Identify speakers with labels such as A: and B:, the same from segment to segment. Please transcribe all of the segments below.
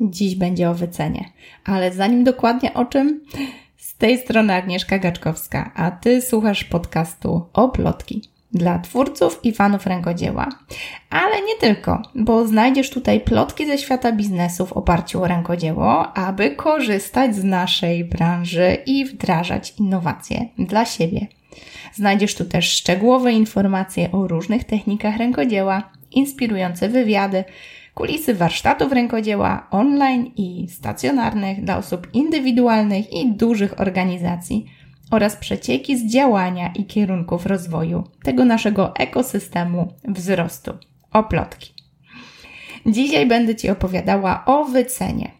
A: Dziś będzie o wycenie. Ale zanim dokładnie o czym, z tej strony Agnieszka Gaczkowska, a Ty słuchasz podcastu o plotki dla twórców i fanów rękodzieła. Ale nie tylko, bo znajdziesz tutaj plotki ze świata biznesu w oparciu o rękodzieło, aby korzystać z naszej branży i wdrażać innowacje dla siebie. Znajdziesz tu też szczegółowe informacje o różnych technikach rękodzieła, inspirujące wywiady, kulisy warsztatów rękodzieła online i stacjonarnych dla osób indywidualnych i dużych organizacji oraz przecieki z działania i kierunków rozwoju tego naszego ekosystemu wzrostu. Oplotki. Dzisiaj będę Ci opowiadała o wycenie.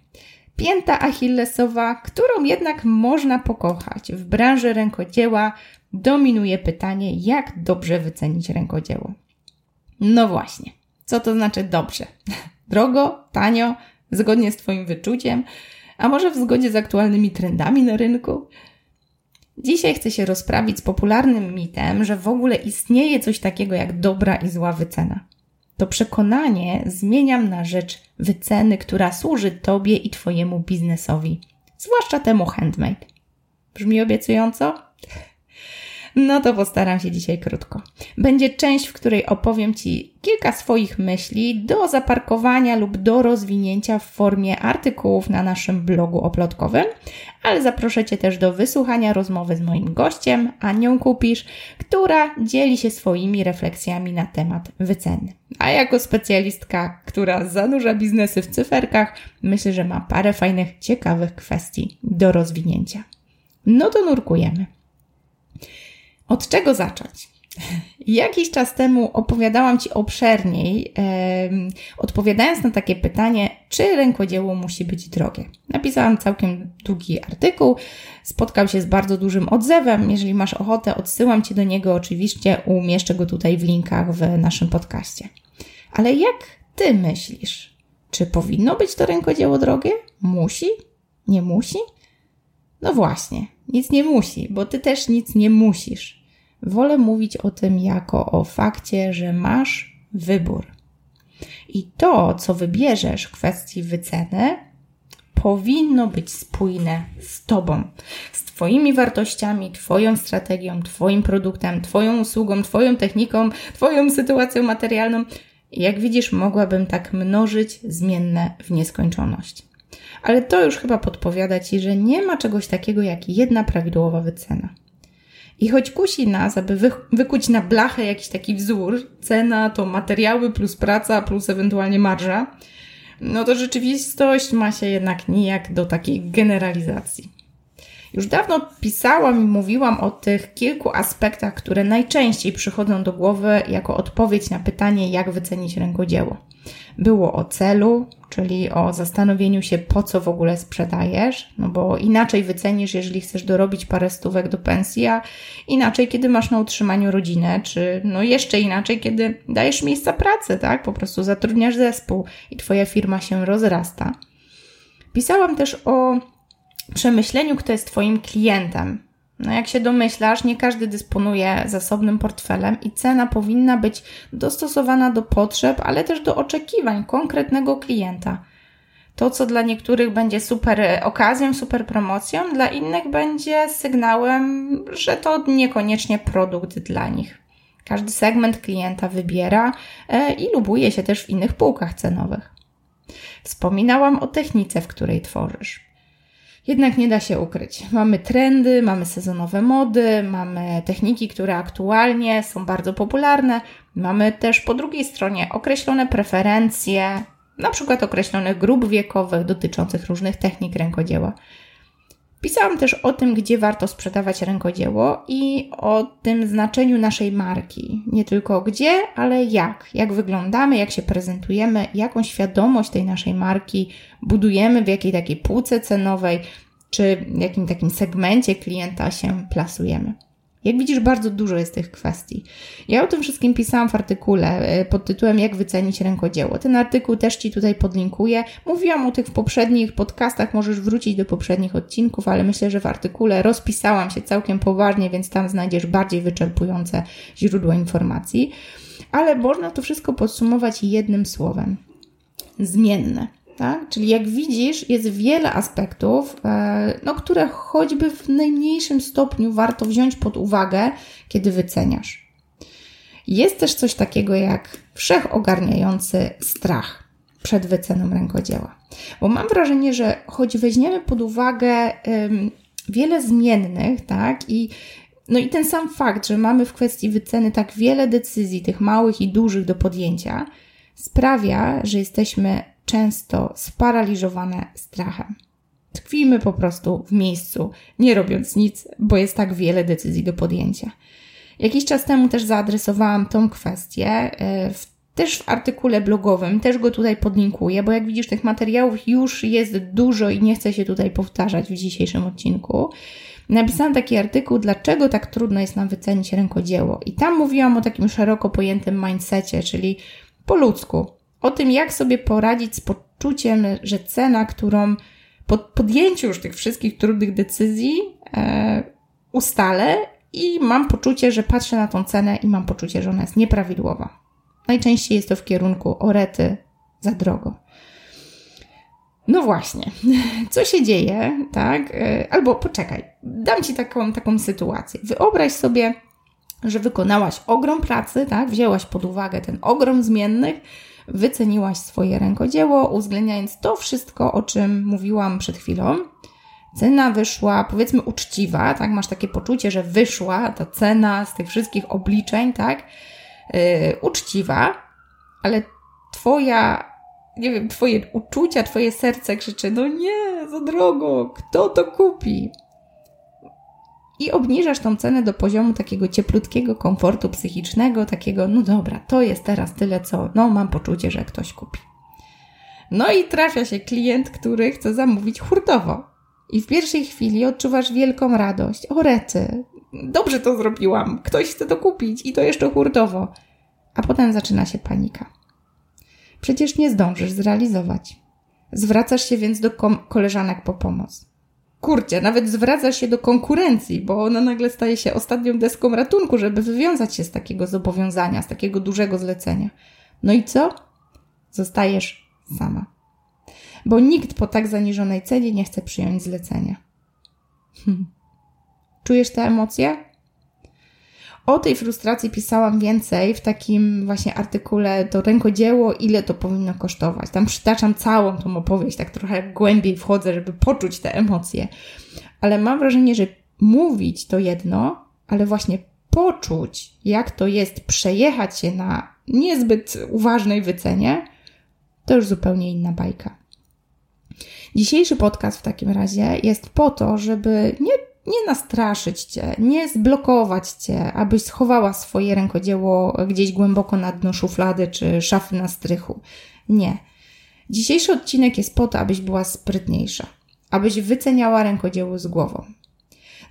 A: Pięta achillesowa, którą jednak można pokochać w branży rękodzieła, dominuje pytanie, jak dobrze wycenić rękodzieło. No właśnie, co to znaczy dobrze? Drogo, tanio, zgodnie z Twoim wyczuciem, a może w zgodzie z aktualnymi trendami na rynku? Dzisiaj chcę się rozprawić z popularnym mitem, że w ogóle istnieje coś takiego jak dobra i zła wycena. To przekonanie zmieniam na rzecz wyceny, która służy Tobie i Twojemu biznesowi, zwłaszcza temu handmade. Brzmi obiecująco? No to postaram się dzisiaj krótko. Będzie część, w której opowiem Ci kilka swoich myśli do zaparkowania lub do rozwinięcia w formie artykułów na naszym blogu oplotkowym, ale zaproszę Cię też do wysłuchania rozmowy z moim gościem, Anią Kupisz, która dzieli się swoimi refleksjami na temat wyceny. A jako specjalistka, która zanurza biznesy w cyferkach, myślę, że ma parę fajnych, ciekawych kwestii do rozwinięcia. No to nurkujemy. Od czego zacząć? Jakiś czas temu opowiadałam Ci obszerniej, e, odpowiadając na takie pytanie, czy rękodzieło musi być drogie. Napisałam całkiem długi artykuł, spotkał się z bardzo dużym odzewem. Jeżeli masz ochotę, odsyłam Cię do niego oczywiście, umieszczę go tutaj w linkach w naszym podcaście. Ale jak Ty myślisz? Czy powinno być to rękodzieło drogie? Musi? Nie musi? No właśnie, nic nie musi, bo Ty też nic nie musisz. Wolę mówić o tym jako o fakcie, że masz wybór. I to, co wybierzesz w kwestii wyceny, powinno być spójne z Tobą, z Twoimi wartościami, Twoją strategią, Twoim produktem, Twoją usługą, Twoją techniką, Twoją sytuacją materialną. Jak widzisz, mogłabym tak mnożyć zmienne w nieskończoność. Ale to już chyba podpowiada Ci, że nie ma czegoś takiego jak jedna prawidłowa wycena. I choć kusi nas, aby wy, wykuć na blachę jakiś taki wzór, cena to materiały plus praca plus ewentualnie marża, no to rzeczywistość ma się jednak nijak do takiej generalizacji. Już dawno pisałam i mówiłam o tych kilku aspektach, które najczęściej przychodzą do głowy jako odpowiedź na pytanie, jak wycenić rękodzieło. Było o celu, czyli o zastanowieniu się, po co w ogóle sprzedajesz, no bo inaczej wycenisz, jeżeli chcesz dorobić parę stówek do pensji, a inaczej, kiedy masz na utrzymaniu rodzinę, czy no jeszcze inaczej, kiedy dajesz miejsca pracy, tak? Po prostu zatrudniasz zespół i Twoja firma się rozrasta. Pisałam też o przemyśleniu, kto jest Twoim klientem. No jak się domyślasz, nie każdy dysponuje zasobnym portfelem i cena powinna być dostosowana do potrzeb, ale też do oczekiwań konkretnego klienta. To, co dla niektórych będzie super okazją, super promocją, dla innych będzie sygnałem, że to niekoniecznie produkt dla nich. Każdy segment klienta wybiera e, i lubuje się też w innych półkach cenowych. Wspominałam o technice, w której tworzysz. Jednak nie da się ukryć. Mamy trendy, mamy sezonowe mody, mamy techniki, które aktualnie są bardzo popularne. Mamy też po drugiej stronie określone preferencje, na przykład określonych grup wiekowych dotyczących różnych technik rękodzieła. Pisałam też o tym, gdzie warto sprzedawać rękodzieło i o tym znaczeniu naszej marki. Nie tylko gdzie, ale jak. Jak wyglądamy, jak się prezentujemy, jaką świadomość tej naszej marki budujemy, w jakiej takiej półce cenowej, czy w jakim takim segmencie klienta się plasujemy. Jak widzisz, bardzo dużo jest tych kwestii. Ja o tym wszystkim pisałam w artykule e, pod tytułem Jak wycenić rękodzieło. Ten artykuł też Ci tutaj podlinkuję. Mówiłam o tych w poprzednich podcastach, możesz wrócić do poprzednich odcinków, ale myślę, że w artykule rozpisałam się całkiem poważnie, więc tam znajdziesz bardziej wyczerpujące źródła informacji. Ale można to wszystko podsumować jednym słowem. Zmienne. Tak? Czyli jak widzisz, jest wiele aspektów, e, no, które choćby w najmniejszym stopniu warto wziąć pod uwagę, kiedy wyceniasz. Jest też coś takiego jak wszechogarniający strach przed wyceną rękodzieła. Bo mam wrażenie, że choć weźmiemy pod uwagę um, wiele zmiennych, tak, i no i ten sam fakt, że mamy w kwestii wyceny tak wiele decyzji, tych małych i dużych do podjęcia, sprawia, że jesteśmy często sparaliżowane strachem. Tkwimy po prostu w miejscu, nie robiąc nic, bo jest tak wiele decyzji do podjęcia. Jakiś czas temu też zaadresowałam tą kwestię, e, w, też w artykule blogowym, też go tutaj podlinkuję, bo jak widzisz, tych materiałów już jest dużo i nie chcę się tutaj powtarzać w dzisiejszym odcinku. Napisałam taki artykuł, dlaczego tak trudno jest nam wycenić rękodzieło. I tam mówiłam o takim szeroko pojętym mindsetie, czyli po ludzku. O tym, jak sobie poradzić z poczuciem, że cena, którą po podjęciu już tych wszystkich trudnych decyzji e, ustalę i mam poczucie, że patrzę na tą cenę i mam poczucie, że ona jest nieprawidłowa. Najczęściej jest to w kierunku orety za drogo. No właśnie, co się dzieje, tak? E, albo poczekaj, dam Ci taką, taką sytuację. Wyobraź sobie, że wykonałaś ogrom pracy, tak? Wzięłaś pod uwagę ten ogrom zmiennych, wyceniłaś swoje rękodzieło, uwzględniając to wszystko, o czym mówiłam przed chwilą. Cena wyszła, powiedzmy, uczciwa, tak? Masz takie poczucie, że wyszła ta cena z tych wszystkich obliczeń, tak? Yy, uczciwa, ale Twoja nie wiem, twoje uczucia, twoje serce krzyczy, no nie, za drogo, kto to kupi? I obniżasz tą cenę do poziomu takiego cieplutkiego komfortu psychicznego, takiego, no dobra, to jest teraz tyle, co, no mam poczucie, że ktoś kupi. No i trafia się klient, który chce zamówić hurtowo. I w pierwszej chwili odczuwasz wielką radość. O rety, dobrze to zrobiłam, ktoś chce to kupić i to jeszcze hurtowo. A potem zaczyna się panika przecież nie zdążysz zrealizować. Zwracasz się więc do koleżanek po pomoc. Kurcie, nawet zwracasz się do konkurencji, bo ona nagle staje się ostatnią deską ratunku, żeby wywiązać się z takiego zobowiązania, z takiego dużego zlecenia. No i co? Zostajesz sama. Bo nikt po tak zaniżonej cenie nie chce przyjąć zlecenia. Hm. Czujesz te emocje? O tej frustracji pisałam więcej w takim właśnie artykule to rękodzieło, ile to powinno kosztować. Tam przytaczam całą tą opowieść, tak trochę głębiej wchodzę, żeby poczuć te emocje. Ale mam wrażenie, że mówić to jedno, ale właśnie poczuć, jak to jest przejechać się na niezbyt uważnej wycenie, to już zupełnie inna bajka. Dzisiejszy podcast w takim razie jest po to, żeby nie nie nastraszyć cię, nie zblokować cię, abyś schowała swoje rękodzieło gdzieś głęboko na dno szuflady czy szafy na strychu. Nie. Dzisiejszy odcinek jest po to, abyś była sprytniejsza, abyś wyceniała rękodzieło z głową.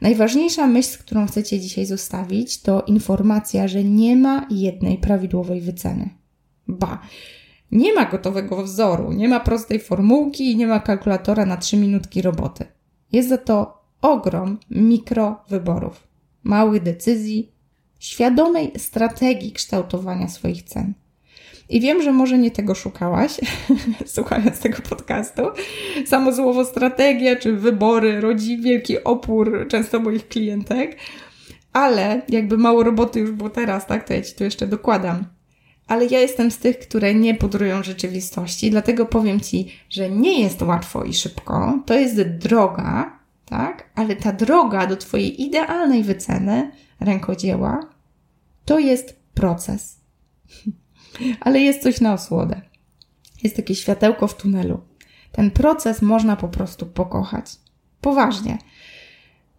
A: Najważniejsza myśl, którą chcecie dzisiaj zostawić, to informacja, że nie ma jednej prawidłowej wyceny. Ba, nie ma gotowego wzoru, nie ma prostej formułki i nie ma kalkulatora na 3 minutki roboty. Jest za to ogrom mikrowyborów, małych decyzji, świadomej strategii kształtowania swoich cen. I wiem, że może nie tego szukałaś, słuchając tego podcastu. Samo słowo strategia czy wybory rodzi wielki opór często moich klientek, ale jakby mało roboty już było teraz, tak, to ja Ci tu jeszcze dokładam. Ale ja jestem z tych, które nie pudrują rzeczywistości, dlatego powiem Ci, że nie jest łatwo i szybko. To jest droga, tak? Ale ta droga do Twojej idealnej wyceny rękodzieła to jest proces. Ale jest coś na osłodę. Jest takie światełko w tunelu. Ten proces można po prostu pokochać. Poważnie.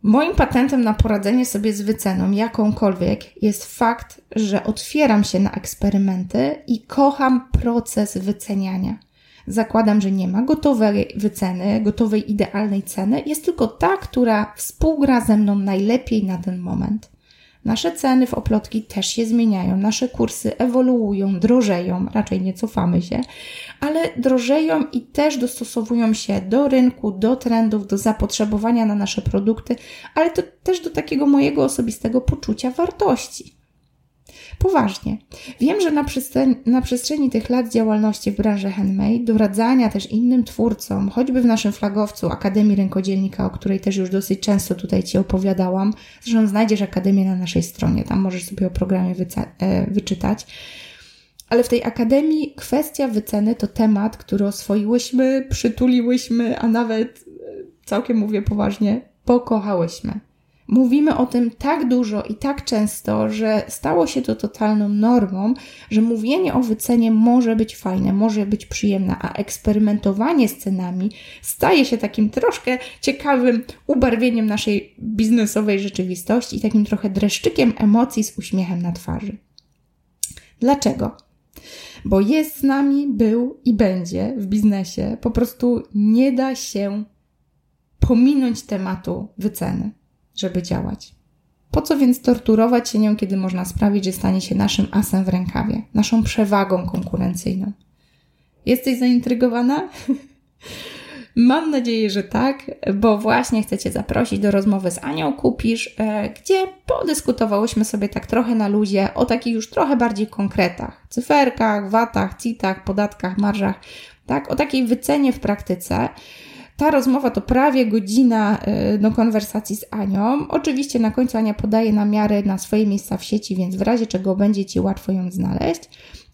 A: Moim patentem na poradzenie sobie z wyceną jakąkolwiek jest fakt, że otwieram się na eksperymenty i kocham proces wyceniania. Zakładam, że nie ma gotowej wyceny, gotowej idealnej ceny, jest tylko ta, która współgra ze mną najlepiej na ten moment. Nasze ceny w oplotki też się zmieniają, nasze kursy ewoluują, drożeją, raczej nie cofamy się, ale drożeją i też dostosowują się do rynku, do trendów, do zapotrzebowania na nasze produkty, ale to też do takiego mojego osobistego poczucia wartości. Poważnie. Wiem, że na, na przestrzeni tych lat działalności w branży handmade, doradzania też innym twórcom, choćby w naszym flagowcu Akademii Rękodzielnika, o której też już dosyć często tutaj Ci opowiadałam, zresztą znajdziesz Akademię na naszej stronie, tam możesz sobie o programie e, wyczytać. Ale w tej akademii kwestia wyceny to temat, który oswoiłyśmy, przytuliłyśmy, a nawet e, całkiem mówię poważnie, pokochałyśmy. Mówimy o tym tak dużo i tak często, że stało się to totalną normą, że mówienie o wycenie może być fajne, może być przyjemne, a eksperymentowanie z cenami staje się takim troszkę ciekawym ubarwieniem naszej biznesowej rzeczywistości i takim trochę dreszczykiem emocji z uśmiechem na twarzy. Dlaczego? Bo jest z nami, był i będzie w biznesie. Po prostu nie da się pominąć tematu wyceny żeby działać. Po co więc torturować się nią, kiedy można sprawić, że stanie się naszym asem w rękawie, naszą przewagą konkurencyjną? Jesteś zaintrygowana? Mam nadzieję, że tak, bo właśnie chcę Cię zaprosić do rozmowy z Anią Kupisz, e, gdzie podyskutowałyśmy sobie tak trochę na luzie o takich już trochę bardziej konkretach, cyferkach, watach, citach, podatkach, marżach, tak, o takiej wycenie w praktyce, ta rozmowa to prawie godzina do konwersacji z Anią. Oczywiście na końcu Ania podaje namiary na swoje miejsca w sieci, więc w razie czego będzie Ci łatwo ją znaleźć.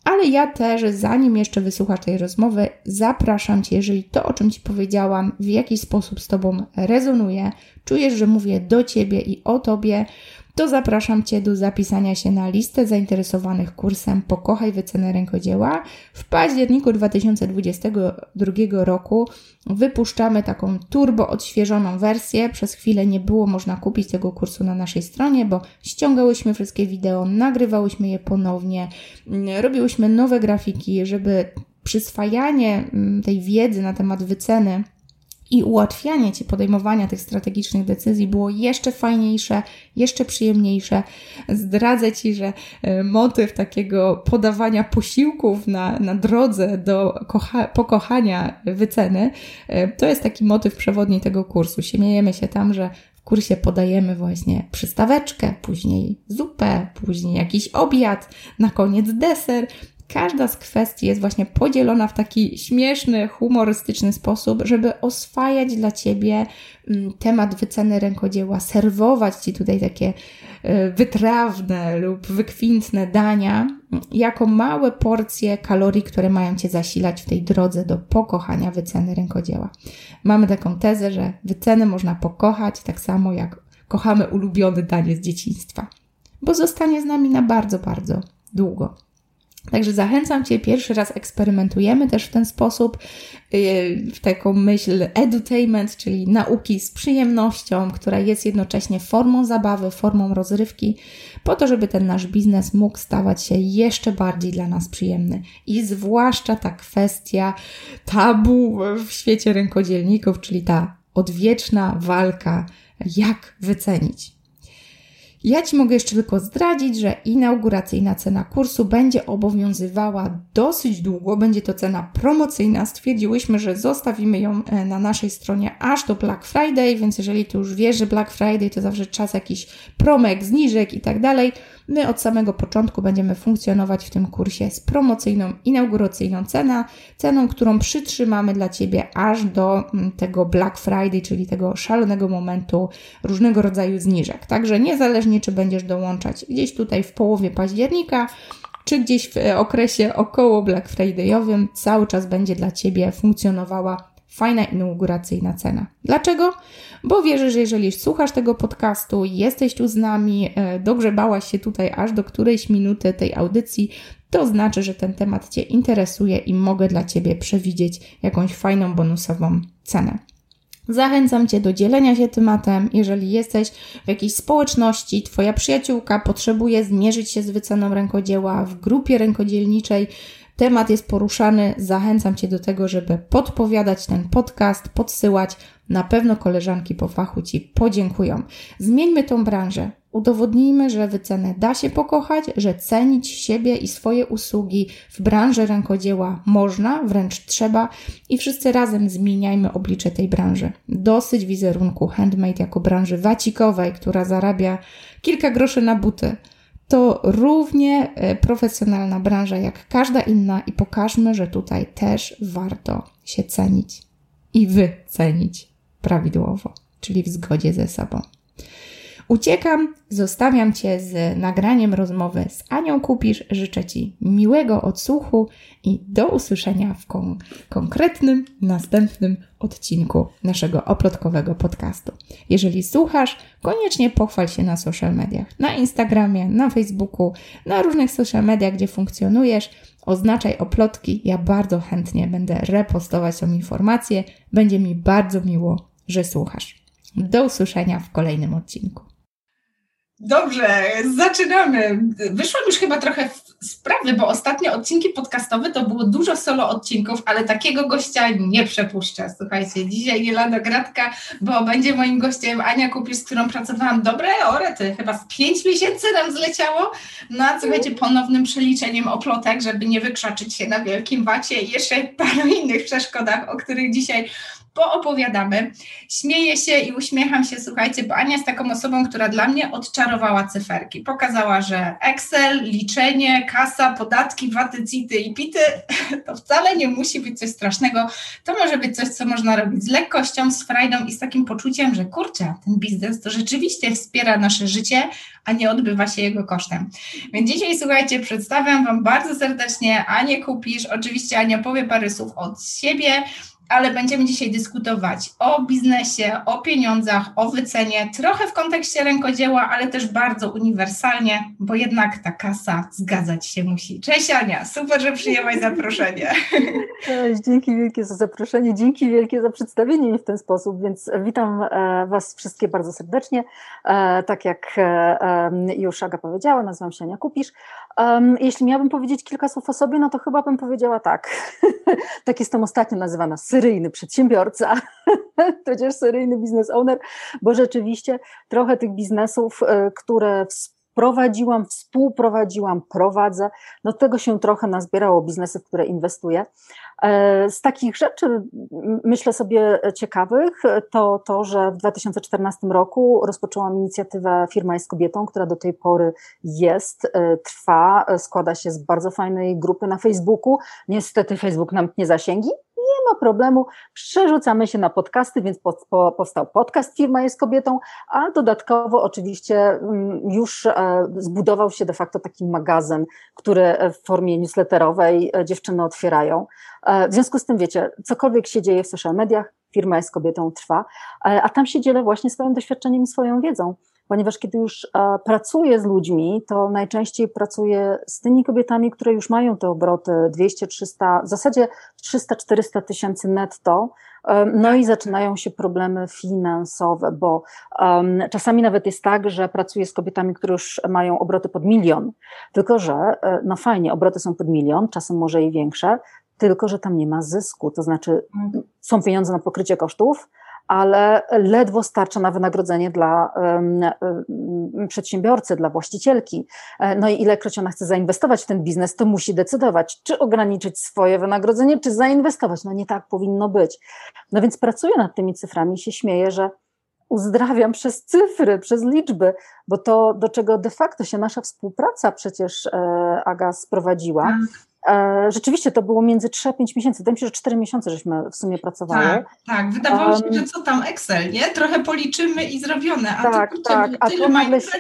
A: Ale ja też, zanim jeszcze wysłuchasz tej rozmowy, zapraszam Cię, jeżeli to, o czym Ci powiedziałam, w jakiś sposób z Tobą rezonuje, czujesz, że mówię do Ciebie i o Tobie, to zapraszam Cię do zapisania się na listę zainteresowanych kursem Pokochaj wycenę rękodzieła. W październiku 2022 roku wypuszczamy taką turbo odświeżoną wersję. Przez chwilę nie było można kupić tego kursu na naszej stronie, bo ściągałyśmy wszystkie wideo, nagrywałyśmy je ponownie, robiłyśmy nowe grafiki, żeby przyswajanie mm, tej wiedzy na temat wyceny i ułatwianie Ci podejmowania tych strategicznych decyzji było jeszcze fajniejsze, jeszcze przyjemniejsze. Zdradzę Ci, że e, motyw takiego podawania posiłków na, na drodze do kocha- pokochania wyceny e, to jest taki motyw przewodni tego kursu. Śmiejemy się tam, że w kursie podajemy właśnie przystaweczkę, później zupę, później jakiś obiad, na koniec deser każda z kwestii jest właśnie podzielona w taki śmieszny, humorystyczny sposób, żeby oswajać dla Ciebie mm, temat wyceny rękodzieła, serwować Ci tutaj takie e, wytrawne lub wykwintne dania, jako małe porcje kalorii, które mają Cię zasilać w tej drodze do pokochania wyceny rękodzieła. Mamy taką tezę, że wycenę można pokochać tak samo jak kochamy ulubione danie z dzieciństwa, bo zostanie z nami na bardzo, bardzo długo. Także zachęcam Cię, pierwszy raz eksperymentujemy też w ten sposób, yy, w taką myśl edutainment, czyli nauki z przyjemnością, która jest jednocześnie formą zabawy, formą rozrywki, po to, żeby ten nasz biznes mógł stawać się jeszcze bardziej dla nas przyjemny. I zwłaszcza ta kwestia tabu w świecie rękodzielników, czyli ta odwieczna walka, jak wycenić. Ja Ci mogę jeszcze tylko zdradzić, że inauguracyjna cena kursu będzie obowiązywała dosyć długo. Będzie to cena promocyjna. Stwierdziłyśmy, że zostawimy ją e, na naszej stronie aż do Black Friday, więc jeżeli Ty już wiesz, że Black Friday to zawsze czas jakiś promek, zniżek i tak dalej, My od samego początku będziemy funkcjonować w tym kursie z promocyjną, inauguracyjną ceną, ceną, którą przytrzymamy dla Ciebie aż do mm, tego Black Friday, czyli tego szalonego momentu różnego rodzaju zniżek. Także niezależnie, czy będziesz dołączać gdzieś tutaj w połowie października, czy gdzieś w okresie około Black Fridayowym, cały czas będzie dla Ciebie funkcjonowała fajna inauguracyjna cena. Dlaczego? Bo wierzę, że jeżeli słuchasz tego podcastu, jesteś tu z nami, e, dogrzebałaś się tutaj aż do którejś minuty tej audycji, to znaczy, że ten temat Cię interesuje i mogę dla Ciebie przewidzieć jakąś fajną bonusową cenę. Zachęcam Cię do dzielenia się tematem. Jeżeli jesteś w jakiejś społeczności, Twoja przyjaciółka potrzebuje zmierzyć się z wyceną rękodzieła w grupie rękodzielniczej, temat jest poruszany, zachęcam Cię do tego, żeby podpowiadać ten podcast, podsyłać. Na pewno koleżanki po fachu Ci podziękują. Zmieńmy tą branżę. Udowodnijmy, że wycenę da się pokochać, że cenić siebie i swoje usługi w branży rękodzieła można, wręcz trzeba i wszyscy razem zmieniajmy oblicze tej branży. Dosyć wizerunku handmade jako branży wacikowej, która zarabia kilka groszy na buty
B: to równie e, profesjonalna branża jak każda inna i pokażmy, że tutaj też warto się cenić i wycenić prawidłowo, czyli w zgodzie ze sobą. Uciekam, zostawiam Cię z nagraniem rozmowy z Anią Kupisz. Życzę Ci miłego odsłuchu i do usłyszenia w kon konkretnym, następnym odcinku naszego oplotkowego podcastu. Jeżeli słuchasz, koniecznie pochwal się na social mediach, na Instagramie, na Facebooku, na różnych social mediach, gdzie funkcjonujesz. Oznaczaj oplotki, ja bardzo chętnie będę repostować tą informację. Będzie mi bardzo miło, że słuchasz. Do usłyszenia w kolejnym odcinku.
A: Dobrze, zaczynamy. Wyszłam już chyba trochę sprawy, bo ostatnie odcinki podcastowe to było dużo solo odcinków, ale takiego gościa nie przepuszczę. Słuchajcie, dzisiaj nie lada gratka, bo będzie moim gościem Ania Kupisz, z którą pracowałam dobre orety, chyba w pięć miesięcy nam zleciało, no, słuchajcie, ponownym przeliczeniem oplotek, żeby nie wykrzaczyć się na wielkim wacie i jeszcze paru innych przeszkodach, o których dzisiaj poopowiadamy. Śmieję się i uśmiecham się, słuchajcie, bo Ania jest taką osobą, która dla mnie odczarowała cyferki. Pokazała, że Excel, liczenie, kasa, podatki, waty, city i pity to wcale nie musi być coś strasznego. To może być coś, co można robić z lekkością, z frajdą i z takim poczuciem, że kurczę, ten biznes to rzeczywiście wspiera nasze życie, a nie odbywa się jego kosztem. Więc dzisiaj, słuchajcie, przedstawiam Wam bardzo serdecznie Anię Kupisz. Oczywiście Ania powie parę słów od siebie, ale będziemy dzisiaj dyskutować o biznesie, o pieniądzach, o wycenie, trochę w kontekście rękodzieła, ale też bardzo uniwersalnie, bo jednak ta kasa zgadzać się musi. Cześć Ania, super, że przyjęłaś zaproszenie.
C: Cześć, dzięki wielkie za zaproszenie, dzięki wielkie za przedstawienie mnie w ten sposób, więc witam e, Was wszystkie bardzo serdecznie. E, tak jak e, już Aga powiedziała, nazywam się Ania Kupisz. Jeśli miałabym powiedzieć kilka słów o sobie, no to chyba bym powiedziała tak. tak jestem ostatnio nazywana seryjny przedsiębiorca, tudzież seryjny biznes owner, bo rzeczywiście trochę tych biznesów, e, które prowadziłam, współprowadziłam, prowadzę. No tego się trochę nazbierało, biznesy, w które inwestuję. E, z takich rzeczy, myślę sobie ciekawych, to to, że w 2014 roku rozpoczęłam inicjatywę Firma jest kobietą, która do tej pory jest, e, trwa, składa się z bardzo fajnej grupy na Facebooku. Niestety Facebook nam nie zasięgi, ma problemu, przerzucamy się na podcasty, więc po, po, powstał podcast Firma jest kobietą, a dodatkowo oczywiście mm, już e, zbudował się de facto taki magazyn, który w formie newsletterowej e, dziewczyny otwierają. E, w związku z tym wiecie, cokolwiek się dzieje w social mediach, Firma jest kobietą trwa, a tam się dzielę właśnie swoim doświadczeniem i swoją wiedzą ponieważ kiedy już e, pracuję z ludźmi, to najczęściej pracuję z tymi kobietami, które już mają te obroty 200, 300, w zasadzie 300-400 tysięcy netto, no i zaczynają się problemy finansowe, bo um, czasami nawet jest tak, że pracuję z kobietami, które już mają obroty pod milion, tylko że, e, no fajnie, obroty są pod milion, czasem może i większe, tylko że tam nie ma zysku, to znaczy mhm. są pieniądze na pokrycie kosztów, ale ledwo starcza na wynagrodzenie dla przedsiębiorcy, dla właścicielki. E, no i ilekroć ona chce zainwestować w ten biznes, to musi decydować, czy ograniczyć swoje wynagrodzenie, czy zainwestować. No nie tak powinno być. No więc pracuję nad tymi cyframi i się śmieję, że uzdrawiam przez cyfry, przez liczby, bo to, do czego de facto się nasza współpraca przecież e, Aga sprowadziła, tak. Rzeczywiście to było między 3 a 5 miesięcy. Wydaje mi się, że 4 miesiące żeśmy w sumie pracowały.
A: Tak, tak. Wydawało się, że co tam Excel, nie? Trochę policzymy i zrobione. A
C: tak,
A: tu,
C: tak. A tu nagle się,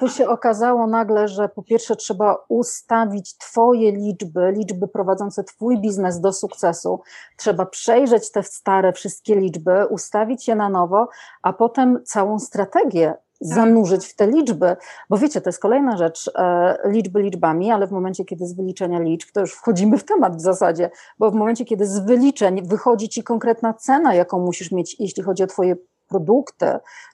C: tu się okazało nagle, że po pierwsze trzeba ustawić Twoje liczby, liczby prowadzące Twój biznes do sukcesu. Trzeba przejrzeć te stare wszystkie liczby, ustawić je na nowo, a potem całą strategię tak. Zanurzyć w te liczby, bo wiecie, to jest kolejna rzecz, e, liczby liczbami, ale w momencie, kiedy z wyliczenia liczb, to już wchodzimy w temat w zasadzie, bo w momencie, kiedy z wyliczeń wychodzi ci konkretna cena, jaką musisz mieć, jeśli chodzi o twoje produkty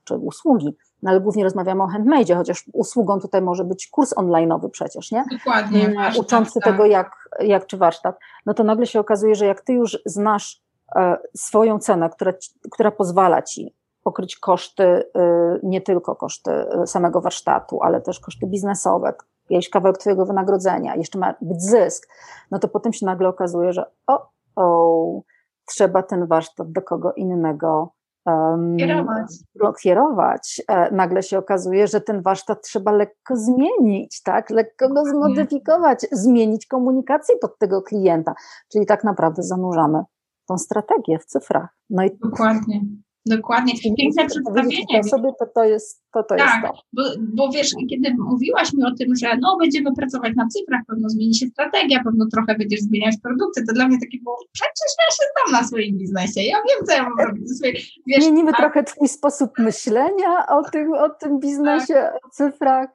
C: czy usługi, no ale głównie rozmawiamy o handmade, chociaż usługą tutaj może być kurs online'owy przecież, nie?
A: Dokładnie. Mm,
C: warsztat, uczący tak. tego, jak, jak czy warsztat. No to nagle się okazuje, że jak ty już znasz e, swoją cenę, która, która pozwala ci pokryć koszty, y, nie tylko koszty y, samego warsztatu, ale też koszty biznesowe, jakiś kawałek Twojego wynagrodzenia, jeszcze ma być zysk, no to potem się nagle okazuje, że o, o trzeba ten warsztat do kogo innego um, kierować. kierować, e, nagle się okazuje, że ten warsztat trzeba lekko zmienić, tak? lekko go zmodyfikować, zmienić komunikację pod tego klienta. Czyli tak naprawdę zanurzamy tą strategię w cyfrach.
A: No i Dokładnie. Dokładnie. Piękne przedstawienie.
C: Sobie to, to jest to. to tak, jest to.
A: Bo, bo wiesz, kiedy mówiłaś mi o tym, że no będziemy pracować na cyfrach, pewno zmieni się strategia, pewno trochę będziesz zmieniać produkty, to dla mnie takie było, przecież ja się znam na swoim biznesie, ja wiem, co ja mam robić.
C: Wiesz, Zmienimy tak? trochę twój sposób myślenia o tym, o tym biznesie, tak. o cyfrach.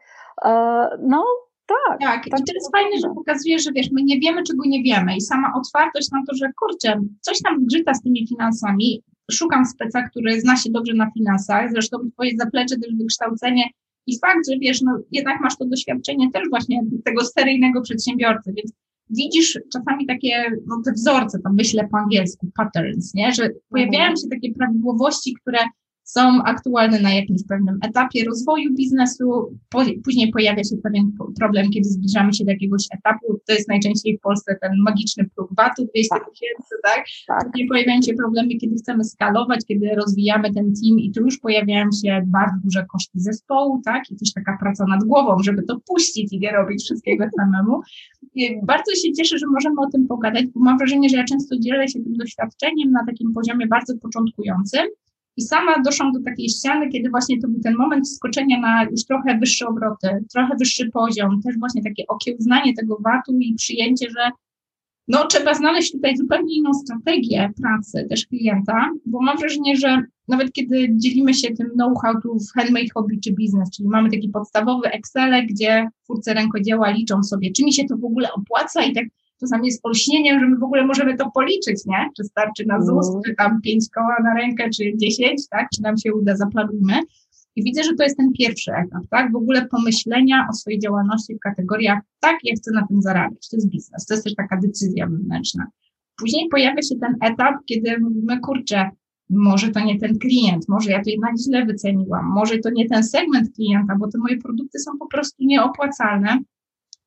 C: No, tak.
A: Tak, tak i to jest fajne, że pokazuje, że wiesz, my nie wiemy, czego nie wiemy i sama otwartość na to, że kurczę, coś tam zgrzyta z tymi finansami, szukam speca, który zna się dobrze na finansach, zresztą twoje zaplecze, też wykształcenie i fakt, że wiesz, no jednak masz to doświadczenie też właśnie tego seryjnego przedsiębiorcy, więc widzisz czasami takie, no te wzorce, tam myślę po angielsku, patterns, nie, że pojawiają mhm. się takie prawidłowości, które są aktualne na jakimś pewnym etapie rozwoju biznesu. Później pojawia się pewien problem, kiedy zbliżamy się do jakiegoś etapu. To jest najczęściej w Polsce ten magiczny próg VAT-u 200 tak. tysięcy, tak? tak? Później pojawiają się problemy, kiedy chcemy skalować, kiedy rozwijamy ten team i tu już pojawiają się bardzo duże koszty zespołu, tak? I też taka praca nad głową, żeby to puścić i nie robić wszystkiego samemu. I bardzo się cieszę, że możemy o tym pogadać, bo mam wrażenie, że ja często dzielę się tym doświadczeniem na takim poziomie bardzo początkującym, i sama doszłam do takiej ściany, kiedy właśnie to był ten moment skoczenia na już trochę wyższe obroty, trochę wyższy poziom, też właśnie takie okiełznanie tego VAT-u i przyjęcie, że no trzeba znaleźć tutaj zupełnie inną strategię pracy też klienta, bo mam wrażenie, że nawet kiedy dzielimy się tym know-how tu w handmade hobby czy biznes, czyli mamy taki podstawowy Excel, gdzie twórcy rękodzieła liczą sobie, czy mi się to w ogóle opłaca i tak czasami jest olśnieniem, że my w ogóle możemy to policzyć, nie? Czy starczy na ZUS, mm. czy tam pięć koła na rękę, czy dziesięć, tak? Czy nam się uda, zaplanujmy. I widzę, że to jest ten pierwszy etap, tak? W ogóle pomyślenia o swojej działalności w kategoriach, tak, ja chcę na tym zarabiać, to jest biznes, to jest też taka decyzja wewnętrzna. Później pojawia się ten etap, kiedy mówimy, kurczę, może to nie ten klient, może ja to jednak źle wyceniłam, może to nie ten segment klienta, bo te moje produkty są po prostu nieopłacalne,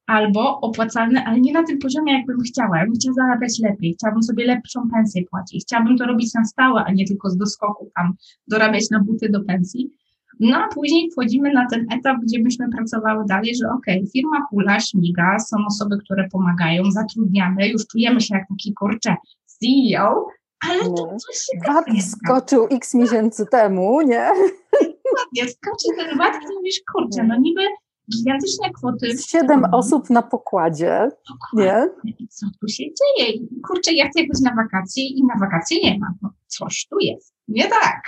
A: albo opłacalne, ale nie na tym poziomie, jakbym chciała. Ja bym chciała zarabiać lepiej, chciałabym sobie lepszą pensję płacić, chciałabym to robić na stałe, a nie tylko z doskoku tam dorabiać na buty do pensji. No a później wchodzimy na ten etap, gdzie byśmy pracowały dalej, że okej, okay, firma hula, śmiga, są osoby, które pomagają, zatrudniamy, już czujemy się jak taki kurcze CEO, ale to no. coś się
C: VAT skoczył x miesięcy temu, nie?
A: Dokładnie, skoczy ten VAT i mówisz, kurczę, no niby gigantyczne kwoty.
C: Siedem osób na pokładzie. Nie?
A: I co tu się dzieje? Kurczę, ja chcę jechać na wakacje i na wakacje nie ma. No, coś tu jest. Nie tak.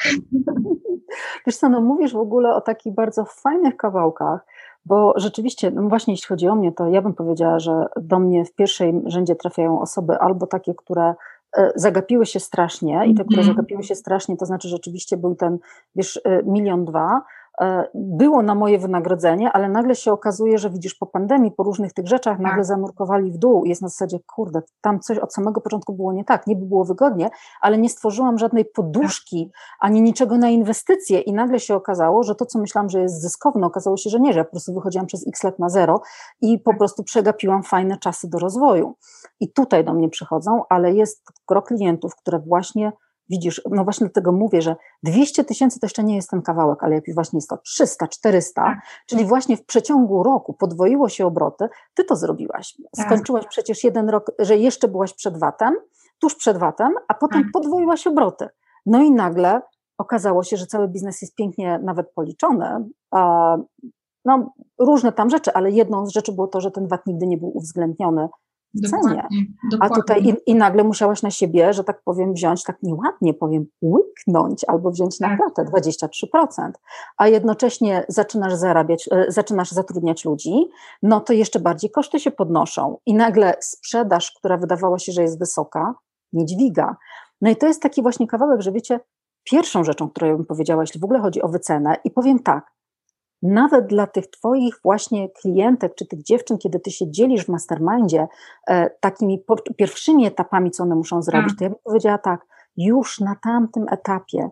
C: Wiesz co, no mówisz w ogóle o takich bardzo fajnych kawałkach, bo rzeczywiście, no właśnie jeśli chodzi o mnie, to ja bym powiedziała, że do mnie w pierwszej rzędzie trafiają osoby albo takie, które e, zagapiły się strasznie i te, które mm. zagapiły się strasznie, to znaczy rzeczywiście był ten, wiesz, e, milion dwa, było na moje wynagrodzenie, ale nagle się okazuje, że widzisz po pandemii, po różnych tych rzeczach, nagle tak. zanurkowali w dół i jest na zasadzie, kurde, tam coś od samego początku było nie tak, nie by było wygodnie, ale nie stworzyłam żadnej poduszki, ani niczego na inwestycje i nagle się okazało, że to, co myślałam, że jest zyskowne, okazało się, że nie, że ja po prostu wychodziłam przez x lat na zero i po tak. prostu przegapiłam fajne czasy do rozwoju. I tutaj do mnie przychodzą, ale jest gro klientów, które właśnie Widzisz, no właśnie dlatego mówię, że 200 tysięcy to jeszcze nie jest ten kawałek, ale jak już właśnie jest to 300, 400, tak. czyli właśnie w przeciągu roku podwoiło się obroty, ty to zrobiłaś. Tak. Skończyłaś tak. przecież jeden rok, że jeszcze byłaś przed VAT-em, tuż przed VAT-em, a potem tak. podwoiłaś obroty. No i nagle okazało się, że cały biznes jest pięknie nawet policzony. No, różne tam rzeczy, ale jedną z rzeczy było to, że ten VAT nigdy nie był uwzględniony cenie. A tutaj i, i, nagle musiałaś na siebie, że tak powiem, wziąć, tak nieładnie powiem, łyknąć albo wziąć na tak. klatę 23%, a jednocześnie zaczynasz zarabiać, e, zaczynasz zatrudniać ludzi, no to jeszcze bardziej koszty się podnoszą i nagle sprzedaż, która wydawała się, że jest wysoka, nie dźwiga. No i to jest taki właśnie kawałek, że wiecie, pierwszą rzeczą, którą ja bym powiedziała, jeśli w ogóle chodzi o wycenę i powiem tak, nawet dla tych Twoich właśnie klientek czy tych dziewczyn, kiedy Ty się dzielisz w mastermindzie e, takimi pierwszymi etapami, co one muszą zrobić, to ja bym powiedziała tak, już na tamtym etapie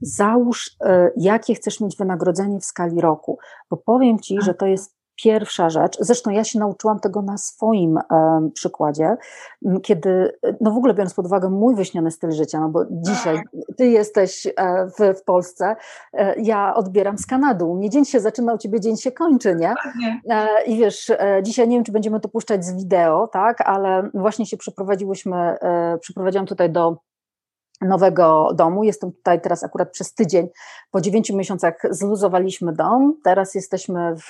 C: załóż, e, jakie chcesz mieć wynagrodzenie w skali roku, bo powiem Ci, że to jest pierwsza rzecz. Zresztą ja się nauczyłam tego na swoim e, przykładzie, kiedy, no w ogóle biorąc pod uwagę mój wyśniony styl życia, no bo dzisiaj ty jesteś e, w, w Polsce, e, ja odbieram z Kanady. U mnie dzień się zaczyna, u ciebie dzień się kończy, nie? nie. I wiesz, dzisiaj nie wiem, czy będziemy to puszczać z wideo, tak, ale właśnie się przeprowadziłyśmy, przeprowadziłam tutaj do nowego domu. Jestem tutaj teraz akurat przez tydzień. Po dziewięciu miesiącach zluzowaliśmy dom. Teraz jesteśmy w,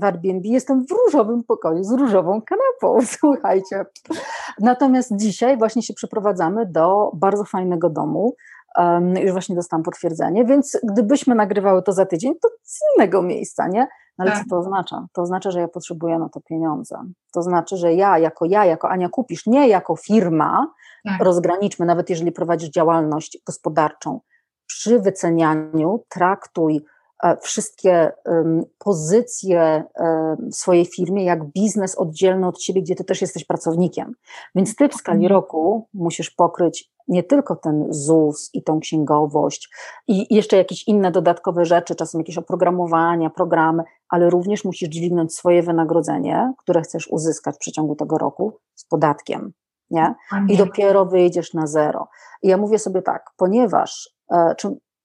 C: w Airbnb. Jestem w różowym pokoju z różową kanapą. Słuchajcie. Natomiast dzisiaj właśnie się przeprowadzamy do bardzo fajnego domu. Um, już właśnie dostałam potwierdzenie, więc gdybyśmy nagrywały to za tydzień, to z innego miejsca, nie? No ale tak. co to oznacza? To oznacza, że ja potrzebuję na to pieniądze. To znaczy, że ja, jako ja, jako Ania Kupisz, nie jako firma, tak. rozgraniczmy, nawet jeżeli prowadzisz działalność gospodarczą, przy wycenianiu traktuj e, wszystkie pozycje w swojej firmie jak biznes oddzielny od ciebie, gdzie ty też jesteś pracownikiem. Więc ty w skali mhm. roku musisz pokryć nie tylko ten ZUS i tą księgowość i jeszcze jakieś inne dodatkowe rzeczy, czasem jakieś oprogramowania, programy, ale również musisz dźwignąć swoje wynagrodzenie, które chcesz uzyskać w przeciągu tego roku z podatkiem nie? I dopiero wyjdziesz na zero. I ja mówię sobie tak, ponieważ, e,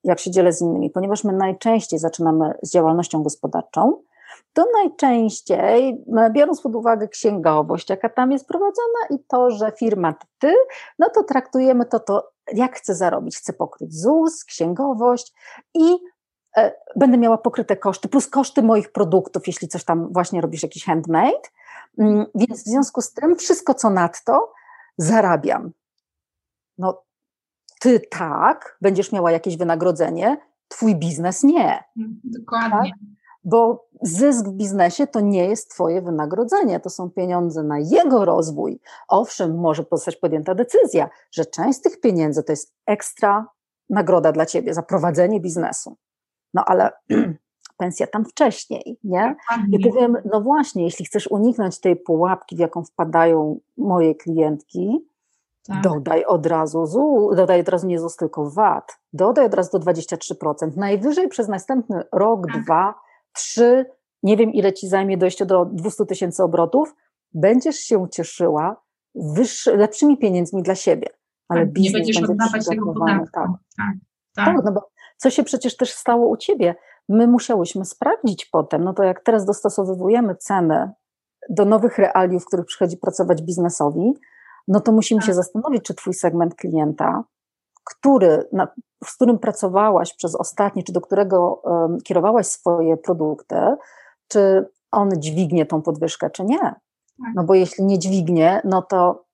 C: jak się dzielę z innymi, ponieważ my najczęściej zaczynamy z działalnością gospodarczą, to najczęściej, biorąc pod uwagę księgowość, jaka tam jest prowadzona i to, że firma to ty, no to traktujemy to, to jak chcę zarobić. Chcę pokryć ZUS, księgowość i e, będę miała pokryte koszty, plus koszty moich produktów, jeśli coś tam właśnie robisz, jakiś handmade. Mm, więc w związku z tym wszystko, co nadto, zarabiam. No, ty tak, będziesz miała jakieś wynagrodzenie, twój biznes nie.
A: Mm, dokładnie. Tak?
C: Bo zysk w biznesie to nie jest Twoje wynagrodzenie, to są pieniądze na jego rozwój. Owszem, może zostać podjęta decyzja, że część z tych pieniędzy to jest ekstra nagroda dla Ciebie za prowadzenie biznesu. No ale pensja tam wcześniej, nie? I powiem, no właśnie, jeśli chcesz uniknąć tej pułapki, w jaką wpadają moje klientki, tak. dodaj od razu ZU, dodaj od razu nie ZUS, tylko VAT, dodaj od razu do 23%, najwyżej przez następny rok, tak. dwa, trzy, nie wiem ile ci zajmie dojście do 200 tysięcy obrotów, będziesz się cieszyła wyższy, lepszymi pieniędzmi dla siebie, ale tak, biznes
A: nie będziesz będzie oddawać tego podatku. Tak.
C: Tak, tak. tak, no bo co się przecież też stało u ciebie? My musiałyśmy sprawdzić potem, no to jak teraz dostosowujemy ceny do nowych realiów, w których przychodzi pracować biznesowi, no to musimy się tak. zastanowić, czy twój segment klienta, który, na, z którym pracowałaś przez ostatnie, czy do którego um, kierowałaś swoje produkty, czy on dźwignie tą podwyżkę, czy nie. Tak. No bo jeśli nie dźwignie, no to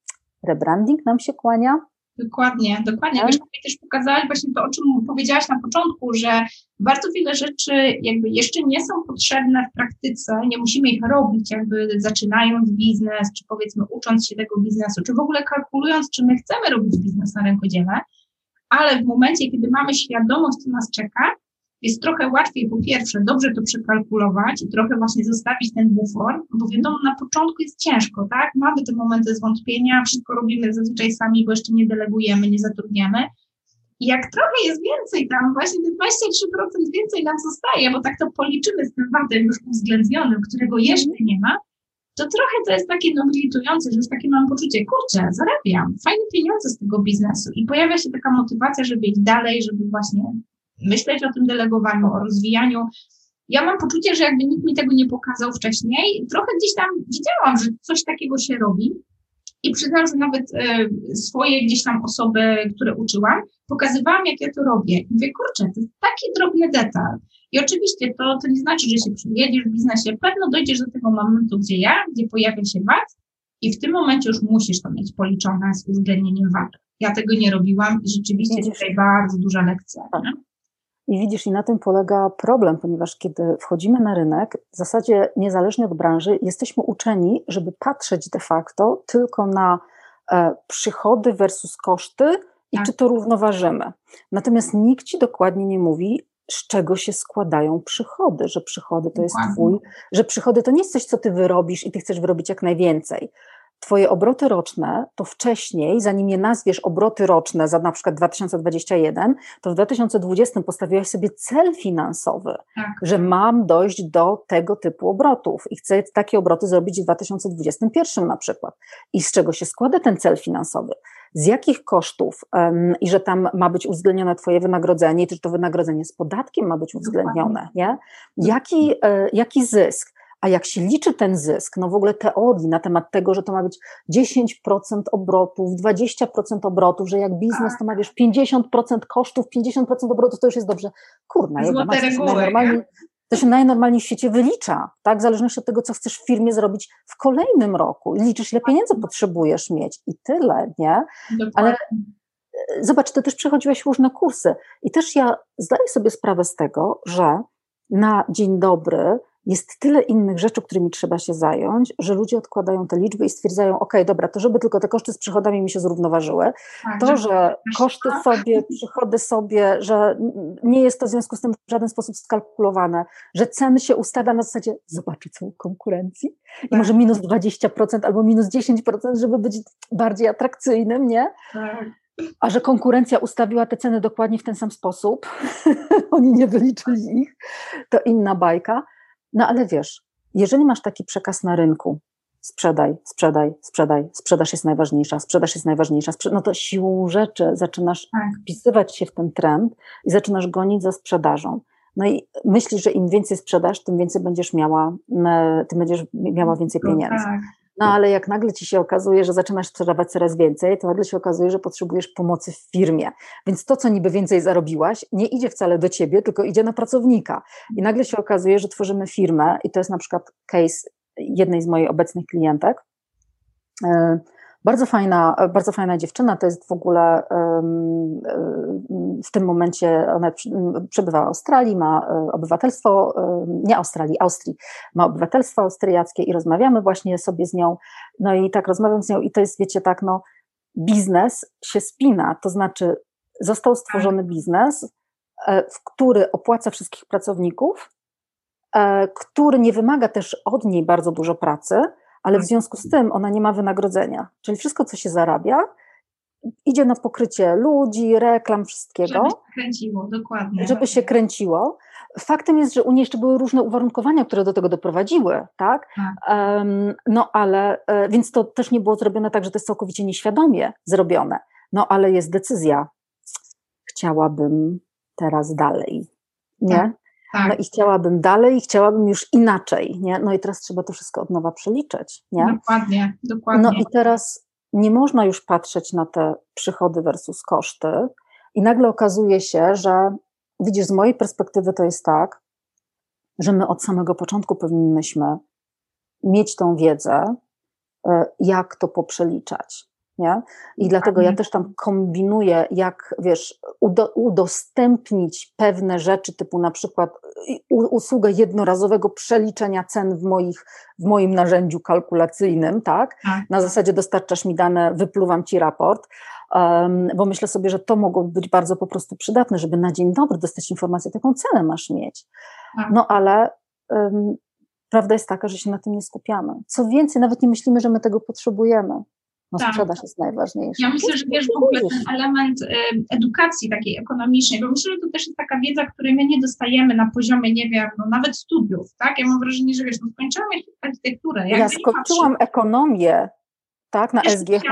C: rebranding nam się kłania,
A: Dokładnie, dokładnie. Tak? Wiesz, też pokazałaś właśnie to, o czym powiedziałaś na początku, że bardzo wiele rzeczy jakby jeszcze nie są potrzebne w praktyce, nie musimy ich robić, jakby zaczynając biznes, czy powiedzmy ucząc się tego biznesu, czy w ogóle kalkulując, czy my chcemy robić biznes na rękodziele, ale w momencie, kiedy mamy świadomość, co nas czeka, jest trochę łatwiej po pierwsze dobrze to przekalkulować i trochę właśnie zostawić ten bufor, bo wiadomo, na początku jest ciężko, tak? Mamy te momenty zwątpienia, wszystko robimy zazwyczaj sami, bo jeszcze nie delegujemy, nie zatrudniamy. I jak trochę jest więcej tam, właśnie te 23% więcej nam zostaje, bo tak to policzymy z tym VAT-em już uwzględnionym, którego jeszcze nie ma, to trochę to jest takie nobilitujące, że już takie mam poczucie, kurczę, zarabiam, fajne pieniądze z tego biznesu i pojawia się taka motywacja, żeby iść dalej, żeby właśnie myśleć o tym delegowaniu, o rozwijaniu. Ja mam poczucie, że jakby nikt mi tego nie pokazał wcześniej, trochę gdzieś tam widziałam, że coś takiego się robi. I przyznam, że nawet e, swoje gdzieś tam osoby, które uczyłam, pokazywałam, jak ja to robię. I mówię, kurczę, to jest taki drobny detal. I oczywiście to, to nie znaczy, że się przyjedziesz w biznesie. Pewno dojdziesz do tego momentu, gdzie ja, gdzie pojawia się VAT i w tym momencie już musisz to mieć policzone z uwzględnieniem VAT. Ja tego nie robiłam i rzeczywiście Widzisz. tutaj bardzo duża lekcja. Nie?
C: I widzisz, i na tym polega problem, ponieważ kiedy wchodzimy na rynek, w zasadzie niezależnie od branży, jesteśmy uczeni, żeby patrzeć de facto tylko na e, przychody versus koszty i tak. czy to równoważymy. Natomiast nikt ci dokładnie nie mówi, z czego się składają przychody, że przychody to jest twój, że przychody to nie jest coś, co ty wyrobisz i ty chcesz wyrobić jak najwięcej. Twoje obroty roczne, to wcześniej, zanim je nazwiesz obroty roczne za na przykład 2021, to w 2020 postawiłaś sobie cel finansowy, tak. że mam dojść do tego typu obrotów i chcę takie obroty zrobić w 2021 na przykład. I z czego się składa ten cel finansowy? z jakich kosztów um, i że tam ma być uwzględnione Twoje wynagrodzenie, czy to wynagrodzenie z podatkiem ma być uwzględnione, nie? Jaki, e, jaki zysk? A jak się liczy ten zysk, no w ogóle teorii na temat tego, że to ma być 10% obrotów, 20% obrotów, że jak biznes to ma wiesz 50% kosztów, 50% obrotów, to już jest dobrze. Kurna,
A: jedna masz najnormalniej,
C: to się najnormalniej w świecie wylicza, tak? W zależności od tego, co chcesz w firmie zrobić w kolejnym roku. Liczysz, ile pieniędzy potrzebujesz mieć i tyle, nie? Dokładnie. Ale e, zobacz, ty też przechodziłeś różne kursy i też ja zdaję sobie sprawę z tego, że na dzień dobry jest tyle innych rzeczy, którymi trzeba się zająć, że ludzie odkładają te liczby i stwierdzają, ok, dobra, to żeby tylko te koszty z przychodami mi się zrównoważyły, tak, to, że koszty sobie, przychody sobie, że nie jest to w związku z tym w żaden sposób skalkulowane, że ceny się ustawia na zasadzie, zobaczy co konkurencji i może minus 20% albo minus 10%, żeby być bardziej atrakcyjnym, nie? Tak. A że konkurencja ustawiła te ceny dokładnie w ten sam sposób, oni nie wyliczyli ich, to inna bajka. No ale wiesz, jeżeli masz taki przekaz na rynku, sprzedaj, sprzedaj, sprzedaj, sprzedaż jest najważniejsza, sprzedaż jest najważniejsza, no to siłą rzeczy zaczynasz tak. wpisywać się w ten trend i zaczynasz gonić za sprzedażą. No i myślisz, że im więcej sprzedasz, tym więcej będziesz miała, tym będziesz miała więcej no pieniędzy. tak. No ale jak nagle ci się okazuje, że zaczynasz sprzedawać coraz więcej, to nagle się okazuje, że potrzebujesz pomocy w firmie. Więc to, co niby więcej zarobiłaś, nie idzie wcale do ciebie, tylko idzie na pracownika. I nagle się okazuje, że tworzymy firmę, i to jest na przykład case jednej z moich obecnych klientek. Bardzo fajna, bardzo fajna dziewczyna, to jest w ogóle w tym momencie ona przebywa w Australii, ma e, obywatelstwo, nie Australii, Austrii, ma obywatelstwo austriackie i rozmawiamy właśnie sobie z nią. No i tak rozmawiam z nią i to jest, wiecie, tak, no, biznes się spina, to znaczy został stworzony biznes, e, w który opłaca wszystkich pracowników, e, który nie wymaga też od niej bardzo dużo pracy, ale w związku z tym ona nie ma wynagrodzenia. Czyli wszystko, co się zarabia, idzie na pokrycie ludzi, reklam, wszystkiego. Żeby
A: się kręciło, dokładnie.
C: Żeby się kręciło. Faktem jest, że u niej jeszcze były różne uwarunkowania, które do tego doprowadziły, tak? Um, no ale, e, więc to też nie było zrobione tak, że to jest całkowicie nieświadomie zrobione. No ale jest decyzja. Chciałabym teraz dalej, nie? Tak. Tak. No i chciałabym dalej, i chciałabym już inaczej, nie? No i teraz trzeba to wszystko od nowa przeliczyć, nie?
A: Dokładnie, dokładnie.
C: No i teraz nie można już patrzeć na te przychody versus koszty i nagle okazuje się, że widzisz, z mojej perspektywy to jest tak, że my od samego początku powinnyśmy mieć tą wiedzę, e, jak to poprzeliczać nie? I dlatego ja też tam kombinuję, jak wiesz, udostępnić pewne rzeczy, typu na przykład usługę jednorazowego przeliczenia cen w, moich, w moim narzędziu kalkulacyjnym, tak? tak? Na zasadzie dostarczasz mi dane, wypluwam ci raport, um, bo myślę sobie, że to mogło być bardzo po prostu przydatne, żeby na dzień dobry dostać informację, jaką cenę masz mieć. Tak. No ale um, prawda jest taka, że się na tym nie skupiamy. Co więcej, nawet nie myślimy, że my tego potrzebujemy. No tak. sprzedaż jest najważniejsza.
A: Ja myślę, że wiesz, w ogóle ten element y, edukacji takiej ekonomicznej, bo myślę, że to też jest taka wiedza, której my nie dostajemy na poziomie, nie wiem, no nawet studiów, tak? Ja mam wrażenie, że wiesz, no skończyłam architekturę.
C: Ja skończyłam ekonomię, tak, na SGH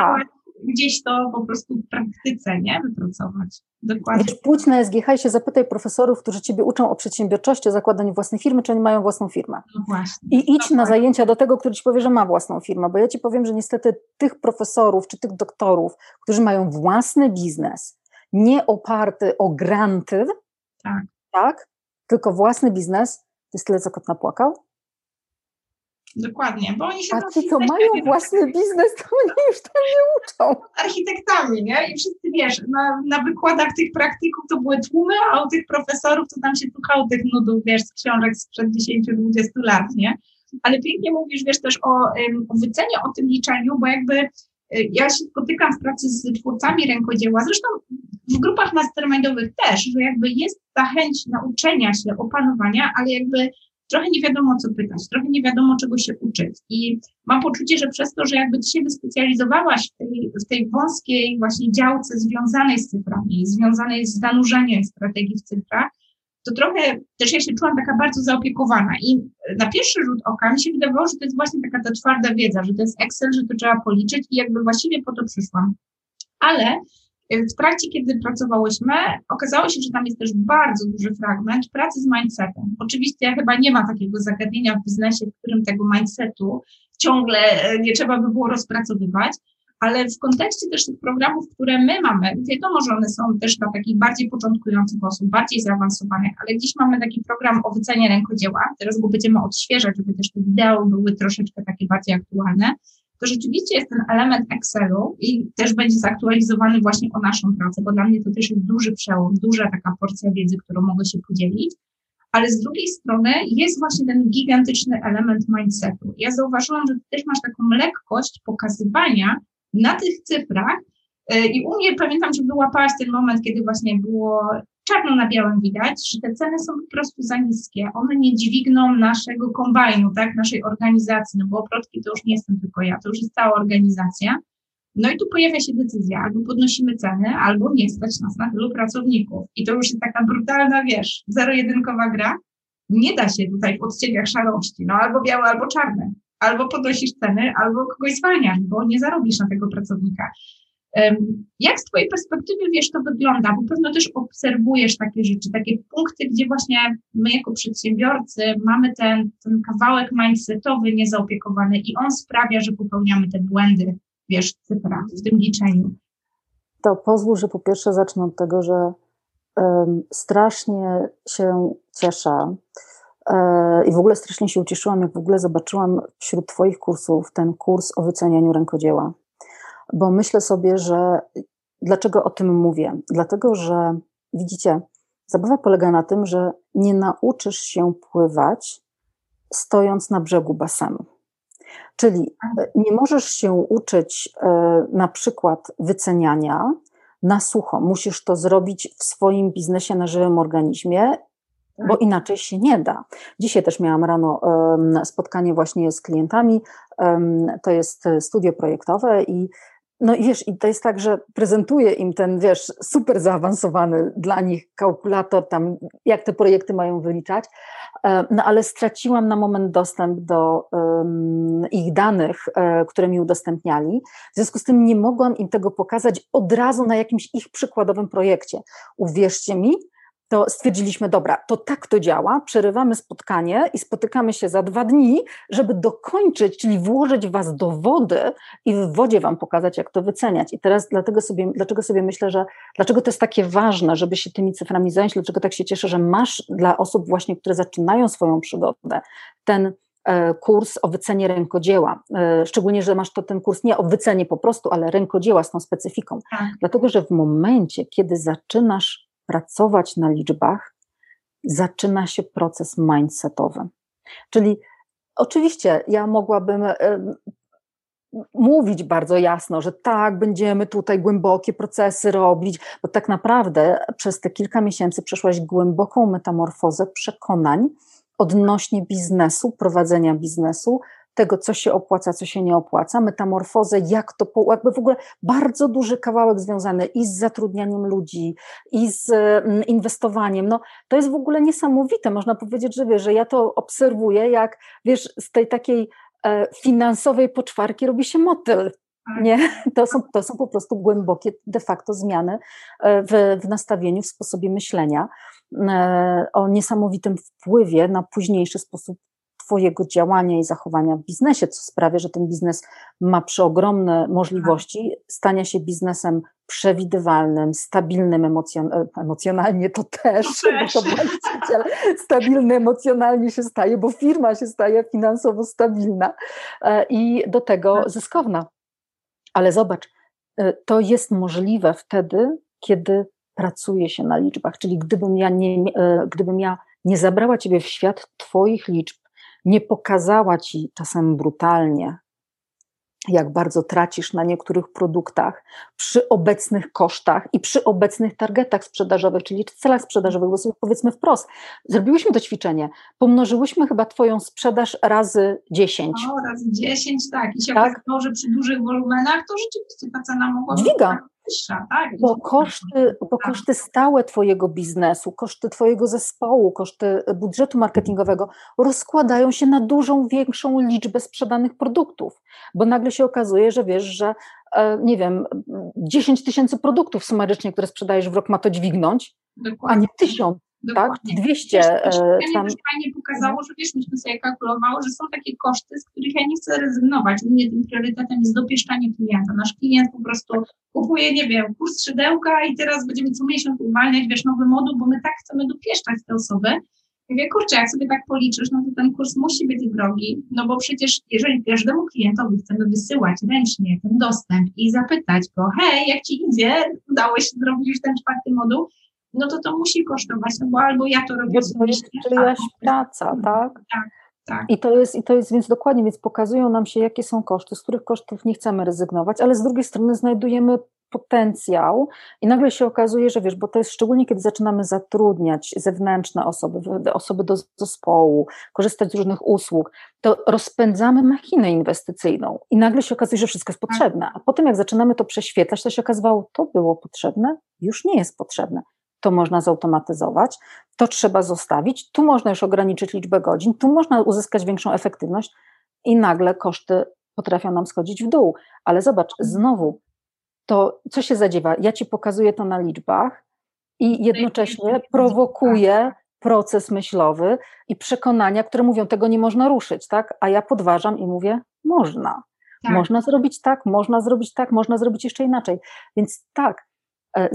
A: gdzieś to po prostu w praktyce, nie? Wypracować. Dokładnie.
C: Wiesz, pójdź na SGH i się zapytaj profesorów, którzy Ciebie uczą o przedsiębiorczości, o zakładaniu własnej firmy, czy oni mają własną firmę.
A: No właśnie.
C: I idź na zajęcia do tego, który Ci powie, że ma własną firmę, bo ja Ci powiem, że niestety tych profesorów, czy tych doktorów, którzy mają własny biznes, nie oparty o granty,
A: tak,
C: tak tylko własny biznes, to jest tyle, co kot napłakał,
A: Dokładnie, bo oni się
C: A ci, co mają własny biznes, to oni już tam nie uczą.
A: Architektami, nie? I wszyscy, wiesz, na, na wykładach tych praktyków to były tłumy, a u tych profesorów to tam się tuchało tych nudów, wiesz, z książek sprzed 10-20 lat, nie? Ale pięknie mówisz, wiesz, też o, o wycenie, o tym liczeniu, bo jakby y, ja się spotykam w pracy z twórcami rękodzieła, zresztą w grupach mastermindowych też, że jakby jest ta chęć nauczenia się, opanowania, ale jakby trochę nie wiadomo, co pytać, trochę nie wiadomo, czego się uczyć. I mam poczucie, że przez to, że jakby ty się wyspecjalizowałaś w tej, w tej wąskiej właśnie działce związanej z cyframi, związanej z zanurzeniem strategii w cyfrach, to trochę też ja się czułam taka bardzo zaopiekowana. I na pierwszy rzut oka mi się wydawało, że to jest właśnie taka ta twarda wiedza, że to jest Excel, że to trzeba policzyć i jakby właściwie po to przyszłam. Ale w trakcie, kiedy pracowałyśmy, okazało się, że tam jest też bardzo duży fragment pracy z mindsetem. Oczywiście chyba nie ma takiego zagadnienia w biznesie, w którym tego mindsetu ciągle e, nie trzeba by było rozpracowywać, ale w kontekście też tych programów, które my mamy, wiadomo, że one są też dla takich bardziej początkujących osób, bardziej zaawansowanych, ale dziś mamy taki program o wycenie rękodzieła, teraz go będziemy odświeżać, żeby też te wideo były troszeczkę takie bardziej aktualne, to rzeczywiście jest ten element Excelu i też będzie zaktualizowany właśnie o naszą pracę, bo dla mnie to też jest duży przełom, duża taka porcja wiedzy, którą mogę się podzielić. Ale z drugiej strony jest właśnie ten gigantyczny element mindsetu. Ja zauważyłam, że ty też masz taką lekkość pokazywania na tych cyfrach, e, i u mnie pamiętam, że wyłapałaś ten moment, kiedy właśnie było czarno na białym widać, że te ceny są po prostu za niskie. One nie dźwigną naszego kombajnu, tak, naszej organizacji, no bo oprotki to już nie jestem tylko ja, to już jest cała organizacja. No i tu pojawia się decyzja, albo podnosimy ceny, albo nie stać nas na tylu pracowników. I to już jest taka brutalna, wiesz, zero-jedynkowa gra. Nie da się tutaj w odcieniach szarości, no albo białe, albo czarne. Albo podnosisz ceny, albo kogoś zwalniasz, bo nie zarobisz na tego pracownika. Jak z Twojej perspektywy, wiesz, to wygląda? Bo pewno też obserwujesz takie rzeczy, takie punkty, gdzie właśnie my jako przedsiębiorcy mamy ten, ten kawałek mindsetowy niezaopiekowany i on sprawia, że popełniamy te błędy, wiesz, w w tym liczeniu.
C: To pozwól, że po pierwsze zacznę od tego, że um, strasznie się cieszę e, i w ogóle strasznie się ucieszyłam, jak w ogóle zobaczyłam wśród Twoich kursów ten kurs o wycenianiu rękodzieła bo myślę sobie, że dlaczego o tym mówię? Dlatego, że widzicie, zabawa polega na tym, że nie nauczysz się pływać stojąc na brzegu basenu. Czyli e, nie możesz się uczyć e, na przykład wyceniania na sucho. Musisz to zrobić w swoim biznesie na żywym organizmie, bo tak. inaczej się nie da. Dzisiaj też miałam rano spotkanie właśnie z klientami. To jest studio projektowe i no i wiesz, i to jest tak, że prezentuje im ten, wiesz, super zaawansowany dla nich kalkulator, tam jak te projekty mają wyliczać, e, no ale straciłam na moment dostęp do um, ich danych, e, które mi udostępniali. W związku z tym nie mogłam im tego pokazać od razu na jakimś ich przykładowym projekcie. Uwierzcie mi, to stwierdziliśmy, dobra, to tak to działa, przerywamy spotkanie i spotykamy się za dwa dni, żeby dokończyć, czyli włożyć was do wody i w wodzie wam pokazać, jak to wyceniać. I teraz dlatego sobie, dlaczego sobie myślę, że dlaczego to jest takie ważne, żeby się tymi cyframi zająć, dlaczego tak się cieszę, że masz dla osób właśnie, które zaczynają swoją przygodę, ten e, kurs o wycenie rękodzieła. E, szczególnie, że masz to ten kurs nie o wycenie po prostu, ale rękodzieła z tą specyfiką. Tak. Dlatego, że w momencie, kiedy zaczynasz pracować na liczbach, zaczyna się proces mindsetowy. Czyli oczywiście ja mogłabym mówić bardzo jasno, że tak, będziemy tutaj głębokie procesy robić, bo tak naprawdę przez te kilka miesięcy przeszłaś głęboką metamorfozę przekonań odnośnie biznesu, prowadzenia biznesu, tego, co się opłaca, co się nie opłaca, metamorfozę, jak to, jakby w ogóle bardzo duży kawałek związany i z zatrudnianiem ludzi, i z mm, inwestowaniem. No, to jest w ogóle niesamowite. Można powiedzieć, że wiesz, że ja to obserwuję, jak wiesz, z tej takiej e, finansowej poczwarki robi się motyl. Tak. Nie, to są, to są po prostu głębokie de facto zmiany e, w, w nastawieniu, w sposobie myślenia, e, o niesamowitym wpływie na późniejszy sposób Twojego działania i zachowania w biznesie, co sprawia, że ten biznes ma przeogromne możliwości stania się biznesem przewidywalnym, stabilnym emocjon e, emocjonalnie, to też, to też. Bo to stabilny emocjonalnie się staje, bo firma się staje finansowo stabilna e, i do tego tak. zyskowna. Ale zobacz, e, to jest możliwe wtedy, kiedy pracuje się na liczbach, czyli gdybym ja nie, gdybym ja nie zabrała Ciebie w świat Twoich liczb, nie pokazała ci czasem brutalnie, jak bardzo tracisz na niektórych produktach przy obecnych kosztach i przy obecnych targetach sprzedażowych, czyli celach sprzedażowych, bo sobie powiedzmy wprost, zrobiłyśmy to ćwiczenie, pomnożyłyśmy chyba Twoją sprzedaż razy 10.
A: O, razy 10, tak. I się tak? okazało, że przy dużych wolumenach to rzeczywiście ta cena mogła
C: Dźwiga wyższa, tak? Bo koszty, bo koszty stałe Twojego biznesu, koszty Twojego zespołu, koszty budżetu marketingowego rozkładają się na dużą, większą liczbę sprzedanych produktów, bo nagle się okazuje, że wiesz, że e, nie wiem, 10 tysięcy produktów sumarycznie, które sprzedajesz w rok ma to dźwignąć, Dokładnie. a nie tysiąc. Dokładnie. Tak? 200.
A: Wiesz, to tam... fajnie pokazało, że wiesz, myśmy sobie kalkulowało, że są takie koszty, z których ja nie chcę rezygnować. U mnie tym priorytetem jest dopieszczanie klienta. Nasz klient po prostu kupuje, nie wiem, kurs szydełka i teraz będziemy co miesiąc uwalniać, wiesz, nowy moduł, bo my tak chcemy dopieszczać te osoby. Ja mówię, kurczę, jak sobie tak policzysz, no to ten kurs musi być drogi, no bo przecież jeżeli każdemu klientowi chcemy wysyłać ręcznie ten dostęp i zapytać go, hej, jak ci idzie, udało się zrobić już ten czwarty moduł, no to to musi kosztować, no bo albo ja to robię
C: To jest czyjaś praca, tak?
A: Tak, tak.
C: I to, jest, I to jest więc dokładnie, więc pokazują nam się, jakie są koszty, z których kosztów nie chcemy rezygnować, ale z drugiej strony znajdujemy potencjał i nagle się okazuje, że wiesz, bo to jest szczególnie, kiedy zaczynamy zatrudniać zewnętrzne osoby, osoby do zespołu, korzystać z różnych usług, to rozpędzamy machinę inwestycyjną i nagle się okazuje, że wszystko jest potrzebne. A potem jak zaczynamy to prześwietlać, to się okazywało, to było potrzebne, już nie jest potrzebne to można zautomatyzować, to trzeba zostawić, tu można już ograniczyć liczbę godzin, tu można uzyskać większą efektywność i nagle koszty potrafią nam schodzić w dół. Ale zobacz, znowu, to co się zadziewa? Ja ci pokazuję to na liczbach i jednocześnie prowokuję proces myślowy i przekonania, które mówią, tego nie można ruszyć, tak? A ja podważam i mówię, można. Tak. Można zrobić tak, można zrobić tak, można zrobić jeszcze inaczej. Więc tak,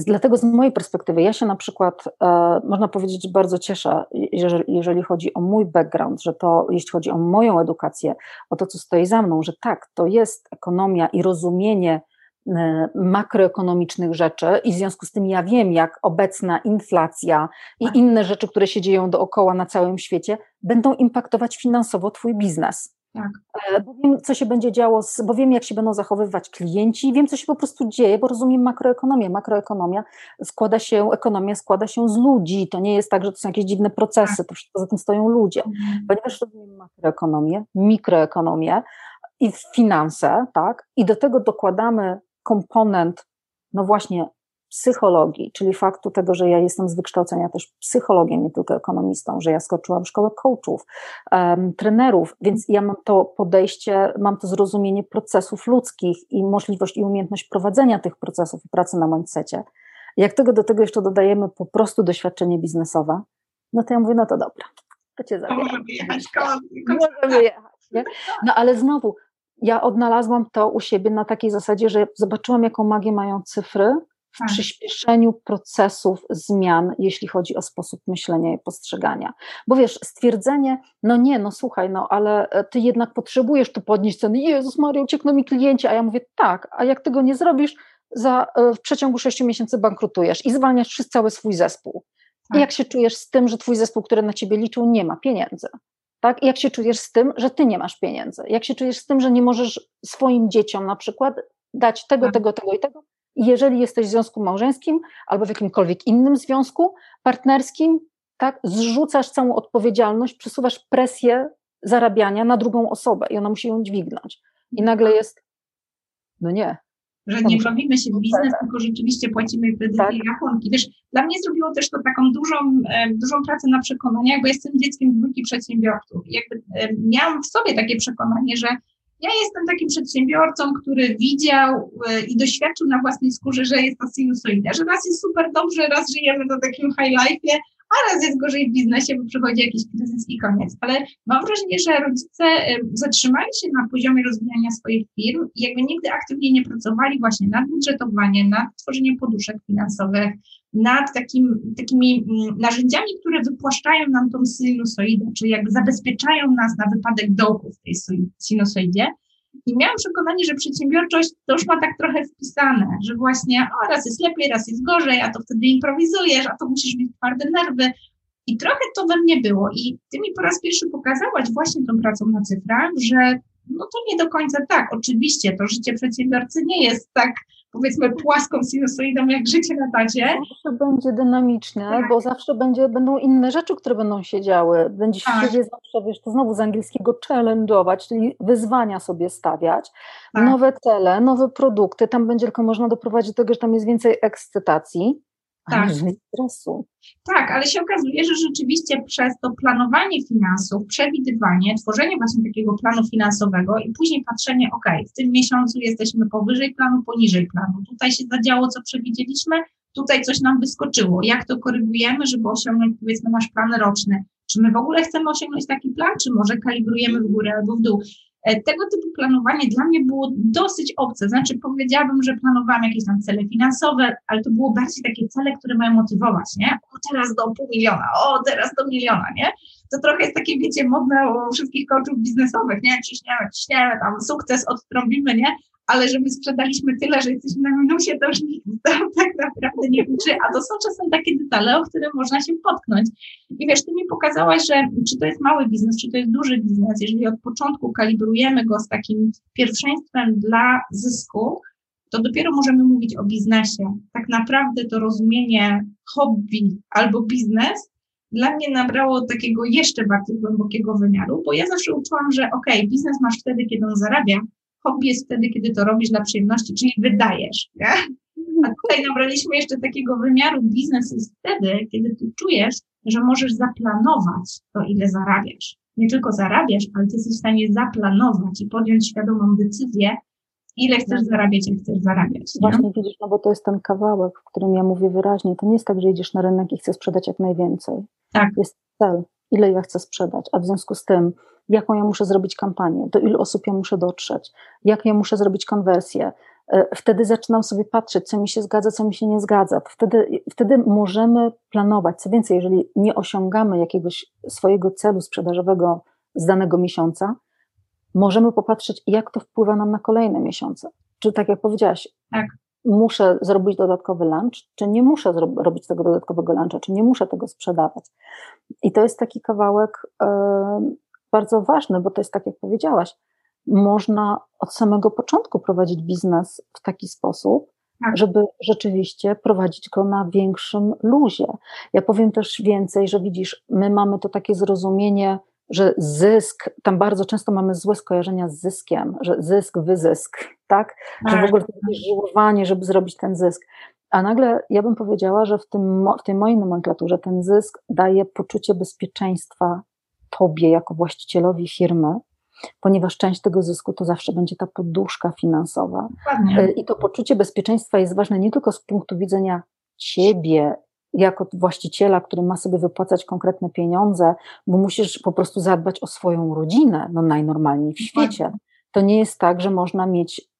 C: dlatego z mojej perspektywy, ja się na przykład, e, można powiedzieć, bardzo cieszę, jeżeli, chodzi o mój background, że to, jeśli chodzi o moją edukację, o to, co stoi za mną, że tak, to jest ekonomia i rozumienie e, makroekonomicznych rzeczy i w związku z tym ja wiem, jak obecna inflacja i tak. inne rzeczy, które się dzieją dookoła na całym świecie, będą impaktować finansowo Twój biznes. Tak. E, bo wiem, co się będzie działo, z, bo wiem, jak się będą zachowywać klienci, wiem, co się po prostu dzieje, bo rozumiem makroekonomię. Makroekonomia składa się, ekonomia składa się z ludzi. To nie jest tak, że to są jakieś dziwne procesy, to wszystko za tym stoją ludzie. Mhm. Ponieważ rozumiem makroekonomię, mikroekonomię i finanse, tak, i do tego dokładamy komponent, no właśnie, psychologii, czyli faktu tego, że ja jestem z wykształcenia też psychologiem, nie tylko ekonomistą, że ja skoczyłam w szkołę coachów, um, trenerów, więc ja mam to podejście, mam to zrozumienie procesów ludzkich i możliwość i umiejętność prowadzenia tych procesów i pracy na mindsetie. Jak tego do tego jeszcze dodajemy po prostu doświadczenie biznesowe, no to ja mówię, no to dobra, to cię zabieram. Możemy
A: jechać,
C: Możemy jechać, nie? No ale znowu, ja odnalazłam to u siebie na takiej zasadzie, że zobaczyłam, jaką magię mają cyfry, w tak. przyspieszeniu procesów zmian, jeśli chodzi o sposób myślenia i postrzegania. Bo wiesz, stwierdzenie, no nie, no słuchaj, no ale e, ty jednak potrzebujesz tu podnieść ceny, Jezus Maria, uciekną mi klienci, a ja mówię, tak, a jak tego nie zrobisz, za, e, w przeciągu sześciu miesięcy bankrutujesz i zwalniasz przez cały swój zespół. Tak. I jak się czujesz z tym, że twój zespół, który na ciebie liczył, nie ma pieniędzy? Tak? I jak się czujesz z tym, że ty nie masz pieniędzy? Jak się czujesz z tym, że nie możesz swoim dzieciom na przykład dać tego, tak. tego, tego i tego, jeżeli jesteś w związku małżeńskim albo w jakimkolwiek innym związku partnerskim, tak, zrzucasz całą odpowiedzialność, przesuwasz presję zarabiania na drugą osobę i ona musi ją dźwignąć. I nagle jest, no nie.
A: Że nie bawimy się w biznes, tylko rzeczywiście płacimy kredyty tak. rachunki. Wiesz, dla mnie zrobiło też to taką dużą, e, dużą pracę na przekonaniach, bo jestem dzieckiem dwójki przedsiębiorców. Jakby e, miałam w sobie takie przekonanie, że ja jestem takim przedsiębiorcą, który widział e, i doświadczył na własnej skórze, że jest to sinusoida, że raz jest super dobrze, raz żyjemy na takim high life'ie, a raz jest gorzej w biznesie, bo przychodzi jakiś kryzys i koniec. Ale mam wrażenie, że rodzice zatrzymali się na poziomie rozwijania swoich firm i jakby nigdy aktywnie nie pracowali właśnie nad budżetowaniem, nad tworzeniem poduszek finansowych, nad takim, takimi mm, narzędziami, które wypłaszczają nam tą sinusoidę, czyli jakby zabezpieczają nas na wypadek dołku w tej sinusoidzie. I miałam przekonanie, że przedsiębiorczość to już ma tak trochę wpisane, że właśnie o, raz jest lepiej, raz jest gorzej, a to wtedy improwizujesz, a to musisz mieć twarde nerwy. I trochę to we mnie było. I ty mi po raz pierwszy pokazałaś właśnie tą pracą na cyfrach, że No to nie do końca tak. Oczywiście to życie przedsiębiorcy nie jest tak powiedzmy płaską sinusoidą jak życie na tacie.
C: Zawsze będzie dynamiczne, tak. bo zawsze będzie, będą inne rzeczy, które będą się działy. Będziesz tak. siebie zawsze, wiesz, to znowu z angielskiego challenge'ować, czyli wyzwania sobie stawiać, tak. nowe cele, nowe produkty, tam będzie tylko można doprowadzić do tego, że tam jest więcej ekscytacji, tak. stresu.
A: Tak, ale się okazuje, że rzeczywiście przez to planowanie finansów, przewidywanie, tworzenie właśnie takiego planu finansowego i później patrzenie, ok, w tym miesiącu jesteśmy powyżej planu, poniżej planu, tutaj się zadziało, co przewidzieliśmy, tutaj coś nam wyskoczyło, jak to korygujemy, żeby osiągnąć powiedzmy nasz plan roczny, czy my w ogóle chcemy osiągnąć taki plan, czy może kalibrujemy w górę albo w dół. E, tego typu planowanie dla mnie było dosyć obce. Znaczy, powiedziałabym, że planowałam jakieś tam cele finansowe, ale to było bardziej takie cele, które mają motywować, nie? O, teraz do pół miliona, o, teraz do miliona, nie? To trochę jest takie, wiecie, modne u wszystkich coachów biznesowych, nie? Ciśniemy, ciśniemy, tam sukces odtrąbimy, nie? Ale że my sprzedaliśmy tyle, że jesteśmy na minusie, to już nikt tak naprawdę nie liczy, a to są czasem takie detale, o które można się potknąć. I wiesz, ty mi pokazałaś, że czy to jest mały biznes, czy to jest duży biznes, jeżeli od początku kalibrujemy go z takim pierwszeństwem dla zysku, to dopiero możemy mówić o biznesie. Tak naprawdę to rozumienie hobby albo biznes dla mnie nabrało takiego jeszcze bardziej głębokiego wymiaru, bo ja zawsze uczyłam, że ok, biznes masz wtedy, kiedy on zarabia, hobby jest wtedy, kiedy to robisz dla przyjemności, czyli wydajesz, nie? A tutaj nabraliśmy jeszcze takiego wymiaru biznes jest wtedy, kiedy ty czujesz, że możesz zaplanować to, ile zarabiasz. Nie tylko zarabiasz, ale ty jesteś w stanie zaplanować i podjąć świadomą decyzję, ile chcesz tak. zarabiać, jak chcesz zarabiać.
C: Nie? Właśnie widzisz, no bo to jest ten kawałek, w którym ja mówię wyraźnie, to nie jest tak, że idziesz na rynek i chcesz sprzedać jak najwięcej. Tak. Jest cel, ile ja chcę sprzedać, a w związku z tym jaką ja muszę zrobić kampanię, do ilu osób ja muszę dotrzeć, jak ja muszę zrobić konwersję. E, wtedy zaczynam sobie patrzeć, co mi się zgadza, co mi się nie zgadza. Wtedy, wtedy możemy planować. Co więcej, jeżeli nie osiągamy jakiegoś swojego celu sprzedażowego z danego miesiąca, możemy popatrzeć, jak to wpływa nam na kolejne miesiące. Czy tak jak powiedziałaś, tak. muszę zrobić dodatkowy lunch, czy nie muszę robić tego dodatkowego luncha, czy nie muszę tego sprzedawać. I to jest taki kawałek, bardzo ważne, bo to jest tak, jak powiedziałaś, można od samego początku prowadzić biznes w taki sposób, tak. żeby rzeczywiście prowadzić go na większym luzie. Ja powiem też więcej, że widzisz, my mamy to takie zrozumienie, że zysk, tam bardzo często mamy złe skojarzenia z zyskiem, że zysk, wyzysk, tak? Że w tak. ogóle to jest żyłowanie, żeby zrobić ten zysk. A nagle ja bym powiedziała, że w, tym, w tej mojej nomenklaturze ten zysk daje poczucie bezpieczeństwa tobie jako właścicielowi firmy, ponieważ część tego zysku to zawsze będzie ta poduszka finansowa. Dokładnie. E, I to poczucie bezpieczeństwa jest ważne nie tylko z punktu widzenia ciebie jako właściciela, który ma sobie wypłacać konkretne pieniądze, bo musisz po prostu zadbać o swoją rodzinę, no najnormalniej w świecie. To nie jest tak, że można mieć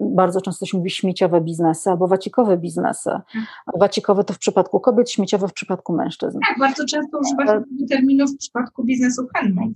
C: bardzo często się mówi śmieciowe biznesy albo wacikowe biznesy. Mhm. Wacikowe to w przypadku kobiet, śmieciowe w przypadku mężczyzn.
A: Tak, bardzo często używa się terminu w przypadku biznesu handmade.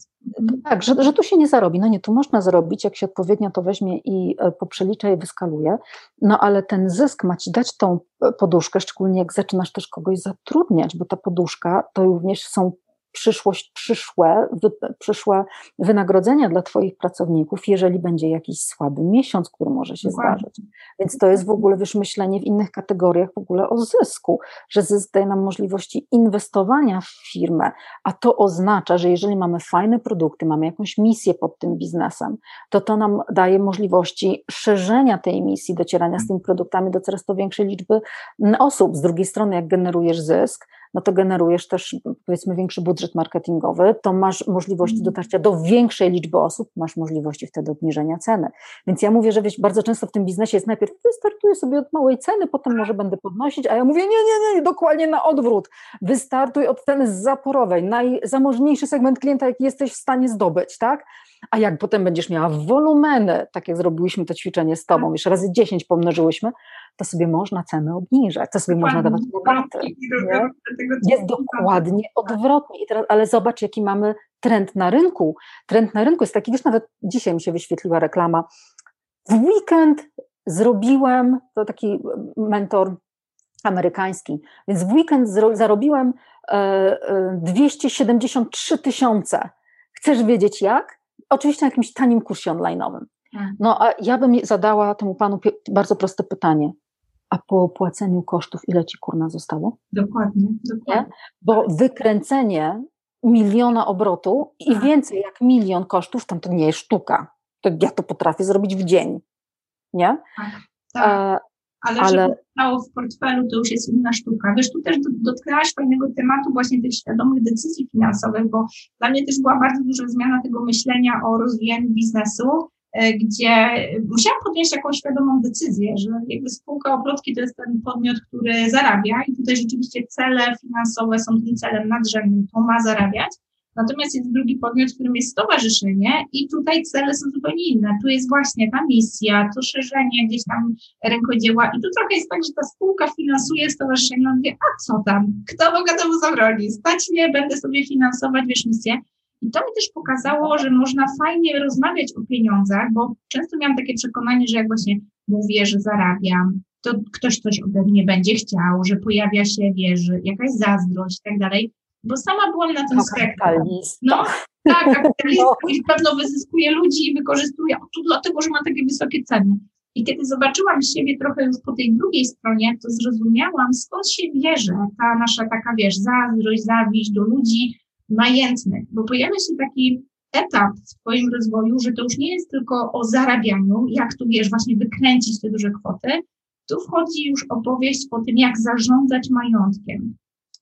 C: Tak, że, że tu się nie zarobi. No nie, tu można zarobić, jak się odpowiednio to weźmie i e, poprzelicza i wyskaluje, no ale ten zysk ma ci dać tą poduszkę, szczególnie jak zaczynasz też kogoś zatrudniać, bo ta poduszka to również są przyszłość, przyszłe, wy, przyszłe wynagrodzenia dla Twoich pracowników, jeżeli będzie jakiś słaby miesiąc, który może się Dokładnie. zdarzyć. Więc to jest w ogóle wiesz, myślenie w innych kategoriach w ogóle o zysku, że zysk daje nam możliwości inwestowania w firmę, a to oznacza, że jeżeli mamy fajne produkty, mamy jakąś misję pod tym biznesem, to to nam daje możliwości szerzenia tej misji, docierania z tymi produktami do coraz to większej liczby osób. Z drugiej strony, jak generujesz zysk, no to generujesz też powiedzmy większy budżet marketingowy, to masz możliwości mhm. dotarcia do większej liczby osób, masz możliwości wtedy obniżenia ceny. Więc ja mówię, że wiesz, bardzo często w tym biznesie jest najpierw wystartuję sobie od małej ceny, potem może będę podnosić, a ja mówię nie, nie, nie, dokładnie na odwrót. Wystartuj od ceny zaporowej, najzamożniejszy segment klienta, jaki jesteś w stanie zdobyć, tak? A jak potem będziesz miała wolumeny, tak jak zrobiliśmy to ćwiczenie z tobą, już razy 10 pomnożyłyśmy, to sobie można ceny obniżać, to sobie można dawać rabaty. Jest dokładnie odwrotnie. I teraz, ale zobacz, jaki mamy trend na rynku. Trend na rynku jest taki, wiesz, nawet dzisiaj mi się wyświetliła reklama. W weekend zrobiłem, to taki mentor amerykański, więc w weekend zarobiłem 273 e, e, tysiące. Chcesz wiedzieć jak? oczywiście na jakimś tanim kursie online'owym. Tak. No a ja bym zadała temu panu bardzo proste pytanie. A po opłaceniu kosztów ile ci kurna zostało?
A: Dokładnie, dokładnie. Nie?
C: Bo wykręcenie miliona obrotu i tak. więcej jak milion kosztów, tam to nie jest sztuka. To ja to potrafię zrobić w dzień. Nie?
A: Tak, tak. Ale, ale żeby stało w portfelu, to już jest inna sztuka. Wiesz, tu też dotknęłaś fajnego tematu właśnie tych świadomych decyzji finansowych, bo dla mnie też była bardzo duża zmiana tego myślenia o rozwijaniu biznesu, e, gdzie musiałam podjąć jakąś świadomą decyzję, że jakby spółka obrotki to jest ten podmiot, który zarabia i tutaj rzeczywiście cele finansowe są tym celem nadrzędnym, to ma zarabiać, Natomiast jest drugi podmiot, którym jest stowarzyszenie i tutaj cele są zupełnie inne. Tu jest właśnie ta misja, to szerzenie gdzieś tam rękodzieła i tu trochę jest tak, że ta spółka finansuje stowarzyszenie, on wie, a co tam, kto mogę temu zabronić, stać mnie, będę sobie finansować, wiesz, misję. I to mi też pokazało, że można fajnie rozmawiać o pieniądzach, bo często miałam takie przekonanie, że jak właśnie mówię, że zarabiam, to ktoś coś ode mnie będzie chciał, że pojawia się, wiesz, jakaś zazdrość i tak dalej bo sama byłam na tym spektrum. No, tak, kapitalista no. pewno wyzyskuje ludzi i wykorzystuje, o tu dlatego, że ma takie wysokie ceny. I kiedy zobaczyłam siebie trochę już po tej drugiej stronie, to zrozumiałam, skąd się bierze ta nasza taka, wiesz, zazdrość, zawiść do ludzi majętnych, bo pojawia się taki etap w Twoim rozwoju, że to już nie jest tylko o zarabianiu, jak tu, wiesz, właśnie wykręcić te duże kwoty, tu wchodzi już opowieść o tym, jak zarządzać majątkiem,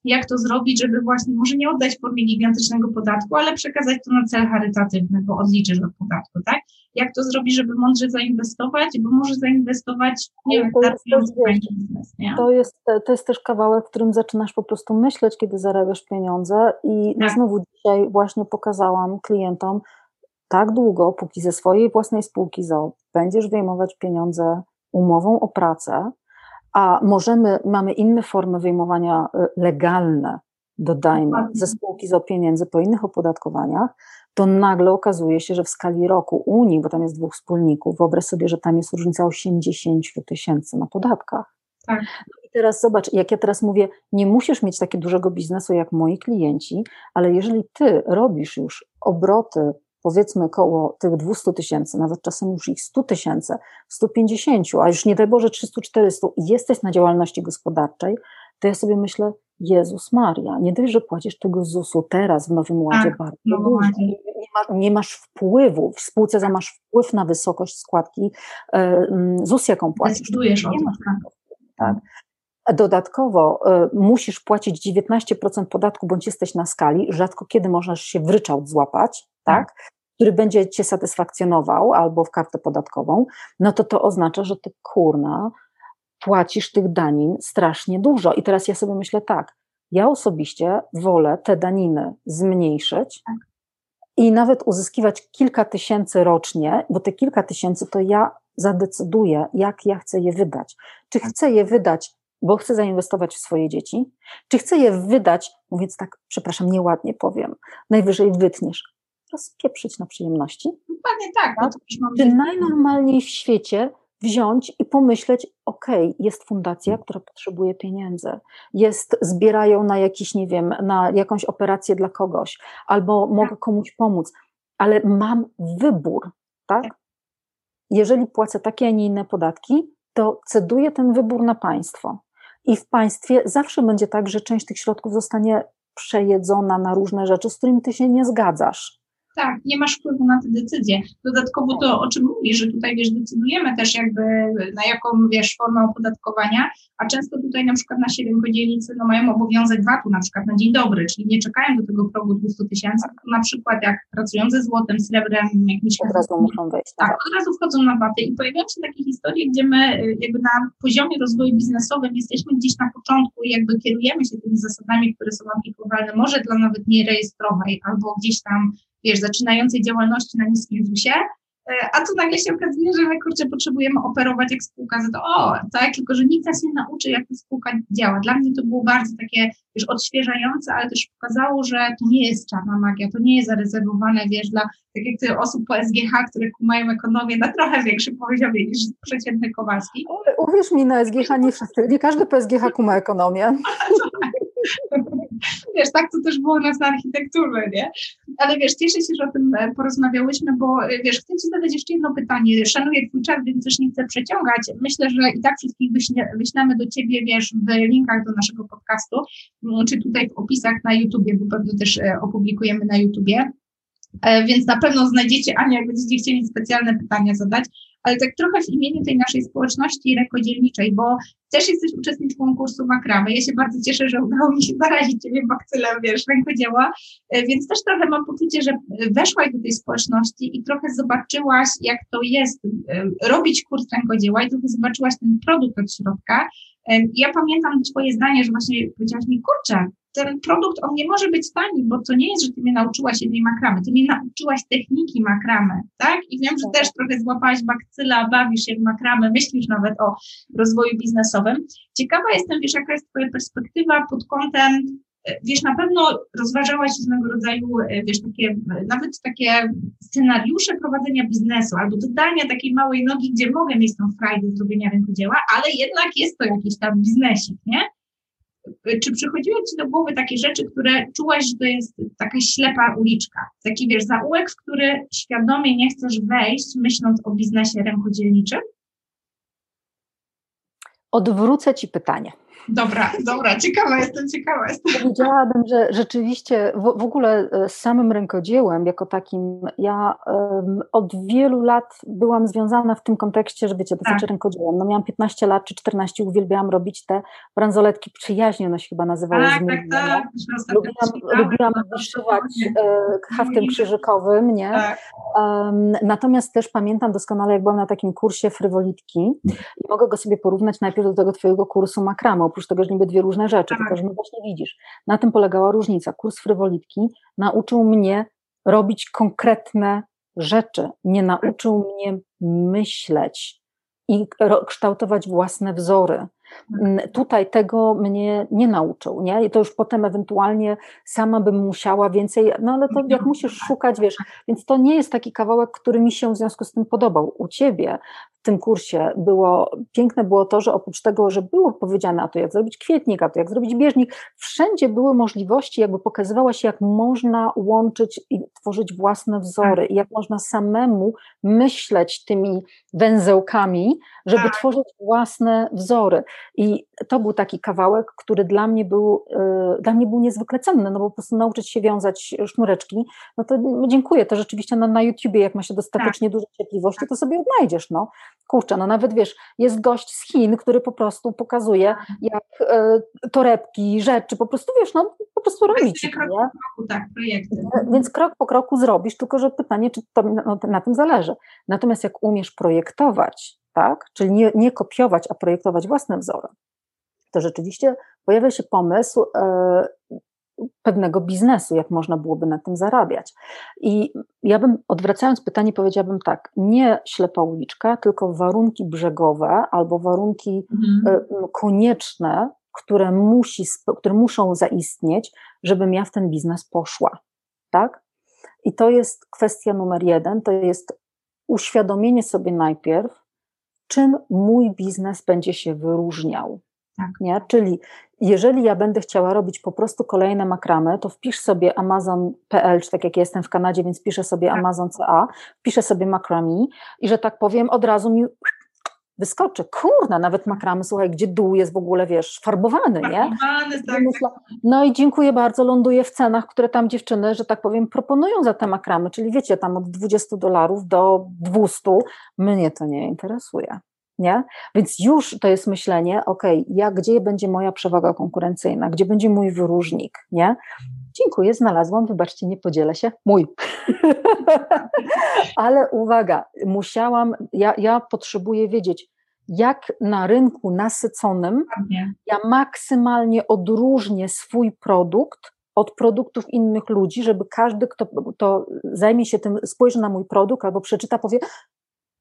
A: jak to zrobić, żeby właśnie może nie oddać w formie gigantycznego podatku, ale przekazać to na cel charytatywny, bo odliczysz od podatku, tak? Jak to zrobić, żeby mądrze zainwestować, bo może zainwestować nie wiem, to, jest też, biznes, nie?
C: To, jest, to jest też kawałek, w którym zaczynasz po prostu myśleć, kiedy zarabiasz pieniądze i tak. znowu dzisiaj właśnie pokazałam klientom, tak długo, póki ze swojej własnej spółki ZO będziesz wyjmować pieniądze umową o pracę, a możemy, mamy inne formy wyjmowania y, legalne, dodajmy, ze spółki za pieniędzy po innych opodatkowaniach, to nagle okazuje się, że w skali roku Unii, bo tam jest dwóch wspólników, wyobraź sobie, że tam jest różnica 80 tysięcy na podatkach. Tak. No I teraz zobacz, jak ja teraz mówię, nie musisz mieć takiego dużego biznesu jak moi klienci, ale jeżeli ty robisz już obroty powiedzmy koło tych 200 tysięcy, nawet czasem już ich 100 tysięcy, 150, a już nie daj Boże 300-400 i jesteś na działalności gospodarczej, to ja sobie myślę, Jezus Maria, nie dość, że płacisz tego ZUS-u teraz w Nowym Ładzie tak, bardzo no dużo, nie, ma, nie, masz wpływu, w spółce za masz wpływ na wysokość składki e, ZUS, jaką płacisz.
A: Decydujesz nie o tym.
C: Tak. Dodatkowo y, musisz płacić 19% podatku, bądź jesteś na skali, rzadko kiedy możesz się w ryczałt złapać, tak? Który będzie cię satysfakcjonował albo w kartę podatkową, no to to oznacza, że ty kurna płacisz tych danin strasznie dużo. I teraz ja sobie myślę tak, ja osobiście wolę te daniny zmniejszyć tak. i nawet uzyskiwać kilka tysięcy rocznie, bo te kilka tysięcy to ja zadecyduję, jak ja chcę je wydać. Czy tak. chcę je wydać, bo chcę zainwestować w swoje dzieci, czy chcę je wydać, mówiąc tak, przepraszam, nieładnie powiem, najwyżej wytniesz, rozpieprzyć na przyjemności.
A: Dokładnie tak. tak?
C: Czy najnormalniej w świecie wziąć i pomyśleć, ok, jest fundacja, która potrzebuje pieniędzy, jest, zbierają na jakiś, nie wiem, na jakąś operację dla kogoś, albo mogę tak. komuś pomóc, ale mam wybór, tak? tak? Jeżeli płacę takie, a nie inne podatki, to ceduję ten wybór na państwo. I w państwie zawsze będzie tak, że część tych środków zostanie przejedzona na różne rzeczy, z którymi ty się nie zgadzasz.
A: Tak, nie masz wpływu na te decyzje. Dodatkowo to, o czym mówisz, że tutaj, wiesz, decydujemy też jakby na jaką, wiesz, formę opodatkowania, a często tutaj na przykład nasi rynkodzielnicy no, mają obowiązek VAT-u na przykład na dzień dobry, czyli nie czekają do tego progu 200 tysięcy, na przykład jak pracują ze złotem, srebrem, jakimś...
C: Od razu muszą wejść.
A: Tak, tak, od razu wchodzą na VAT-y i pojawiają się takie historie, gdzie my y, jakby na poziomie rozwoju biznesowym jesteśmy gdzieś na początku i jakby kierujemy się tymi zasadami, które są aplikowalne, może dla nawet nierejestrowej albo gdzieś tam wiesz, zaczynającej działalności na niskim ZUS-ie, e, a tu nagle się okazuje, że my kurczę potrzebujemy operować jak spółka za to, o, tak, tylko że nikt nas nie nauczy, jak ta spółka działa. Dla mnie to było bardzo takie, wiesz, odświeżające, ale też pokazało, że to nie jest czarna magia, to nie jest zarezerwowane, wiesz, dla tak jak ty, osób po SGH, które kumają ekonomię na trochę większym poziomie niż przeciętny Kowalski.
C: Uwierz mi, na SGH nie wszyscy, nie każdy po SGH kuma ekonomię.
A: wiesz, tak to też było u nas na architekturze, nie? Ale wiesz, cieszę się, że o tym e, porozmawiałyśmy, bo e, wiesz, chcę Ci zadać jeszcze jedno pytanie. Szanuję Twój czas, więc też nie chcę przeciągać. Myślę, że i tak wszystkich wyślemy do Ciebie, wiesz, w linkach do naszego podcastu, mm, czy tutaj w opisach na YouTubie, bo pewnie też e, opublikujemy na YouTubie. Więc na pewno znajdziecie, Ania, jak będziecie chcieli specjalne pytania zadać, ale tak trochę w imieniu tej naszej społeczności rękodzielniczej, bo też jesteś uczestniczką kursu makramy. Ja się bardzo cieszę, że udało mi się zarazić Ciebie bakcylem, wiesz, rękodzieła, e, więc też trochę mam poczucie, że weszłaś do tej społeczności i trochę zobaczyłaś, jak to jest robić kurs rękodzieła i trochę zobaczyłaś ten produkt od środka. Ja pamiętam Twoje zdanie, że właśnie powiedziałaś mi, kurczę, ten produkt, on nie może być tani, bo to nie jest, że ty mnie nauczyłaś jednej makramy, ty mnie nauczyłaś techniki makramy, tak? I wiem, że też trochę złapałaś bakcyla, bawisz się w makramę, myślisz nawet o rozwoju biznesowym. Ciekawa jestem, wiesz, jaka jest twoja perspektywa pod kątem e, Wiesz, na pewno rozważałaś różnego rodzaju, e, wiesz, takie, nawet takie scenariusze prowadzenia biznesu albo dodania takiej małej nogi, gdzie mogę mieć tą frajdę zrobienia rękodzieła, ale jednak jest to jakiś tam biznesik, nie? Czy przychodziły Ci do głowy takie rzeczy, które czułaś, że to jest taka ślepa uliczka, taki wiesz, zaułek, w który świadomie nie chcesz wejść, myśląc o biznesie rękodzielniczym?
C: Odwrócę Ci pytanie.
A: Dobra, dobra, ciekawa jestem, ciekawa jestem.
C: Powiedziałabym, że rzeczywiście w, w ogóle e, z samym rękodziełem jako takim, ja um, od wielu lat byłam związana w tym kontekście, że wiecie, to tak. znaczy rękodziełem. No miałam 15 lat czy 14, uwielbiałam robić te bransoletki przyjaźnie, one się chyba nazywały.
A: Tak, tak, tak.
C: Lubiłam, lubiłam wyszywać e, haftem krzyżykowym, nie? Tak. Um, natomiast też pamiętam doskonale, jak byłam na takim kursie frywolitki i mogę go sobie porównać najpierw do tego twojego kursu makramo oprócz tego, że niby dwie różne rzeczy, tak. tylko że no właśnie widzisz, na tym polegała różnica. Kurs frywolitki nauczył mnie robić konkretne rzeczy, nie nauczył mnie myśleć i kształtować własne wzory. Mm, tutaj tego mnie nie nauczył, nie? I to już potem ewentualnie sama bym musiała więcej, no ale to jak musisz szukać, wiesz, więc to nie jest taki kawałek, który mi się w związku z tym podobał. U ciebie tym kursie było, piękne było to, że oprócz tego, że było powiedziane a to jak zrobić kwietnik, a to jak zrobić bieżnik, wszędzie były możliwości, jakby pokazywałaś, jak można łączyć i tworzyć własne wzory, tak. i jak można samemu myśleć tymi węzełkami, żeby tak. tworzyć własne wzory. I to był taki kawałek, który dla mnie był, yy, dla mnie był niezwykle cenny, no bo po prostu nauczyć się wiązać sznureczki, no to dziękuję, to rzeczywiście na, na YouTubie, jak ma się dostatecznie tak. dużo cierpliwości, to sobie odnajdziesz, no. Kurczę, no nawet wiesz, jest gość z Chin, który po prostu pokazuje, tak. jak yy, torebki, rzeczy, po prostu wiesz, no po prostu robić.
A: Krok nie? po kroku, tak, projekty.
C: Więc krok po kroku zrobisz, tylko że pytanie, czy to no, na tym zależy. Natomiast jak umiesz projektować, tak? czyli nie, nie kopiować, a projektować własne wzory, to rzeczywiście pojawia się pomysł e, pewnego biznesu, jak można byłoby na tym zarabiać. I ja bym, odwracając pytanie, powiedziałabym tak, nie ślepa uliczka, tylko warunki brzegowe albo warunki mhm. e, konieczne, które, musi, które muszą zaistnieć, żebym ja w ten biznes poszła. Tak? I to jest kwestia numer jeden, to jest uświadomienie sobie najpierw, czym mój biznes będzie się wyróżniał. Tak. Nie? Czyli jeżeli ja będę chciała robić po prostu kolejne makramy, to wpisz sobie amazon.pl, czy tak jak jestem w Kanadzie, więc piszę sobie tak. amazon.ca, wpiszę sobie makrami i że tak powiem, od razu mi wyskoczy. Kurna, nawet makramy, słuchaj, gdzie dół jest w ogóle, wiesz, farbowany, nie?
A: Farbowany, tak.
C: Myślę, no i dziękuję bardzo, ląduje w cenach, które tam dziewczyny, że tak powiem, proponują za te makramy, czyli wiecie, tam od 20 dolarów do 200, mnie to nie interesuje. Nie? Więc już to jest myślenie, ok, jak, gdzie będzie moja przewaga konkurencyjna, gdzie będzie mój wyróżnik, nie? Dziękuję, znalazłam, wybaczcie, nie podzielę się, mój. Ale uwaga, musiałam, ja, ja potrzebuję wiedzieć, jak na rynku nasyconym ja maksymalnie odróżnię swój produkt od produktów innych ludzi, żeby każdy, kto, kto zajmie się tym, spojrzy na mój produkt albo przeczyta, powie,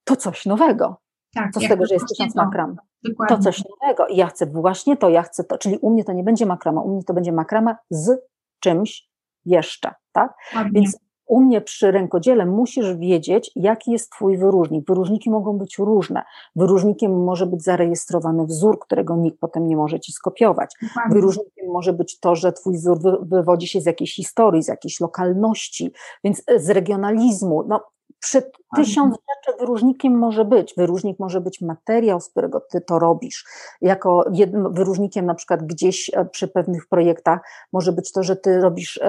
C: to coś nowego. Tak, Co z tego, że jest tysiąc makram? Dokładnie. To coś nowego. I ja chcę właśnie to, ja chcę to. Czyli u mnie to nie będzie makrama, u mnie to będzie makrama z czymś jeszcze, tak? Więc u mnie przy rękodziele musisz wiedzieć, jaki jest Twój wyróżnik. Wyróżniki mogą być różne. Wyróżnikiem może być zarejestrowany wzór, którego nikt potem nie może Ci skopiować. Wyróżnikiem może być to, że Twój wzór wywodzi się z jakiejś historii, z jakiejś lokalności, więc z regionalizmu. No, przy tysiąc rzeczy wyróżnikiem może być. Wyróżnik może być materiał, z którego ty to robisz. Jako jednym wyróżnikiem na przykład gdzieś e, przy pewnych projektach może być to, że ty robisz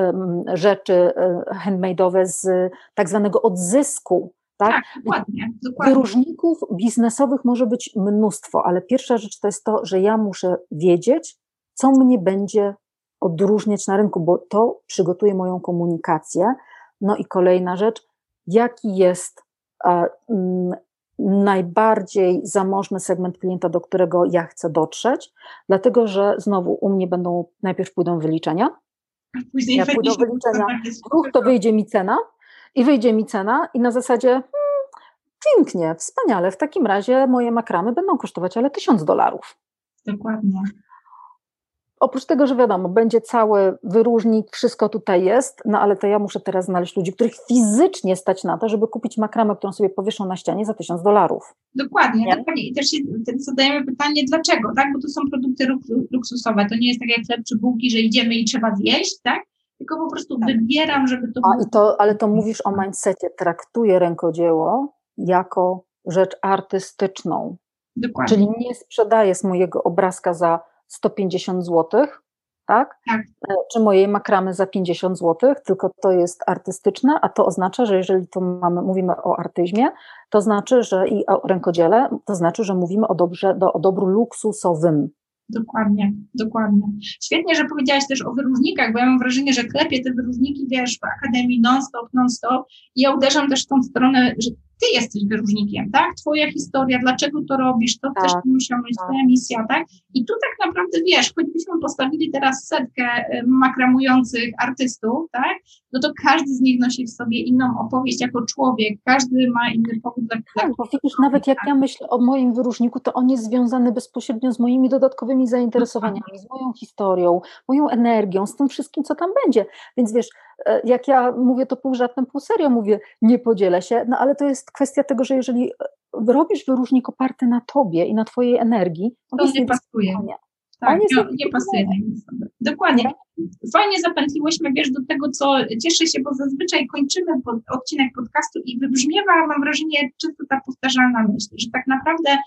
C: rzeczy e, handmade'owe z tak zwanego odzysku. Tak? tak
A: dokładnie, dokładnie.
C: Wyróżników biznesowych może być mnóstwo, ale pierwsza rzecz to jest to, że ja muszę wiedzieć, co mnie będzie odróżniać na rynku, bo to przygotuje moją komunikację. No i kolejna rzecz, jaki jest mm, najbardziej zamożny segment klienta, do którego ja chcę dotrzeć, dlatego że znowu u mnie będą, najpierw pójdą wyliczenia,
A: Później ja pójdą wyliczenia,
C: ruch to wyjdzie mi cena i wyjdzie mi cena i na zasadzie hmm, pięknie, wspaniale, w takim razie moje makramy będą kosztować ale tysiąc dolarów.
A: Dokładnie.
C: Oprócz tego, że wiadomo, będzie cały wyróżnik, wszystko tutaj jest, no ale to ja muszę teraz znaleźć ludzi, których fizycznie stać na to, żeby kupić makramę, którą sobie powieszą na ścianie za tysiąc dolarów.
A: Dokładnie, dokładnie. I też zadajemy pytanie, dlaczego, tak? Bo to są produkty luksusowe, to nie jest tak jak chleb czy bułki, że idziemy i trzeba zjeść, tak? Tylko po prostu tak. wybieram, żeby to
C: A, i to Ale to mówisz o mindsetie, traktuję rękodzieło jako rzecz artystyczną. Dokładnie. Czyli nie sprzedaję z mojego obrazka za 150 zł, tak? tak? E, czy mojej makramy za 50 zł, tylko to jest artystyczne, a to oznacza, że jeżeli to mamy, mówimy o artyzmie, to znaczy, że i o rękodziele, to znaczy, że mówimy o, dobrze, do, o dobru luksusowym.
A: Dokładnie, dokładnie. Świetnie, że powiedziałaś też o wyróżnikach, bo ja mam wrażenie, że klepię te wyróżniki, wiesz, w Akademii non-stop, non-stop i ja uderzam też w tą stronę, że ty jesteś wyróżnikiem, tak? Twoja historia, dlaczego to robisz, to chcesz tak, osiągnąć, tak. twoja misja, tak? I tu tak naprawdę, wiesz, choćbyśmy postawili teraz setkę makramujących artystów, tak? No to każdy z nich nosi w sobie inną opowieść jako człowiek, każdy ma inny powód dla
C: Tak, bo widzisz, nawet jak ja myślę o moim wyróżniku, to on jest związany bezpośrednio z moimi dodatkowymi zainteresowaniami, z moją historią, moją energią, z tym wszystkim, co tam będzie. Więc wiesz, jak ja mówię to pół żartem, pół serio, mówię, nie podzielę się, no ale to jest kwestia tego, że jeżeli e, robisz wyróżnik oparty na tobie i na twojej energii,
A: to on nie pasuje. Tak, nie, nie pasuje. Dokładnie. Fajnie zapętliłyśmy, wiesz, do tego, co cieszę się, bo zazwyczaj kończymy pod, odcinek podcastu i wybrzmiewa, mam wrażenie, czysto ta powtarzalna myśl, że tak naprawdę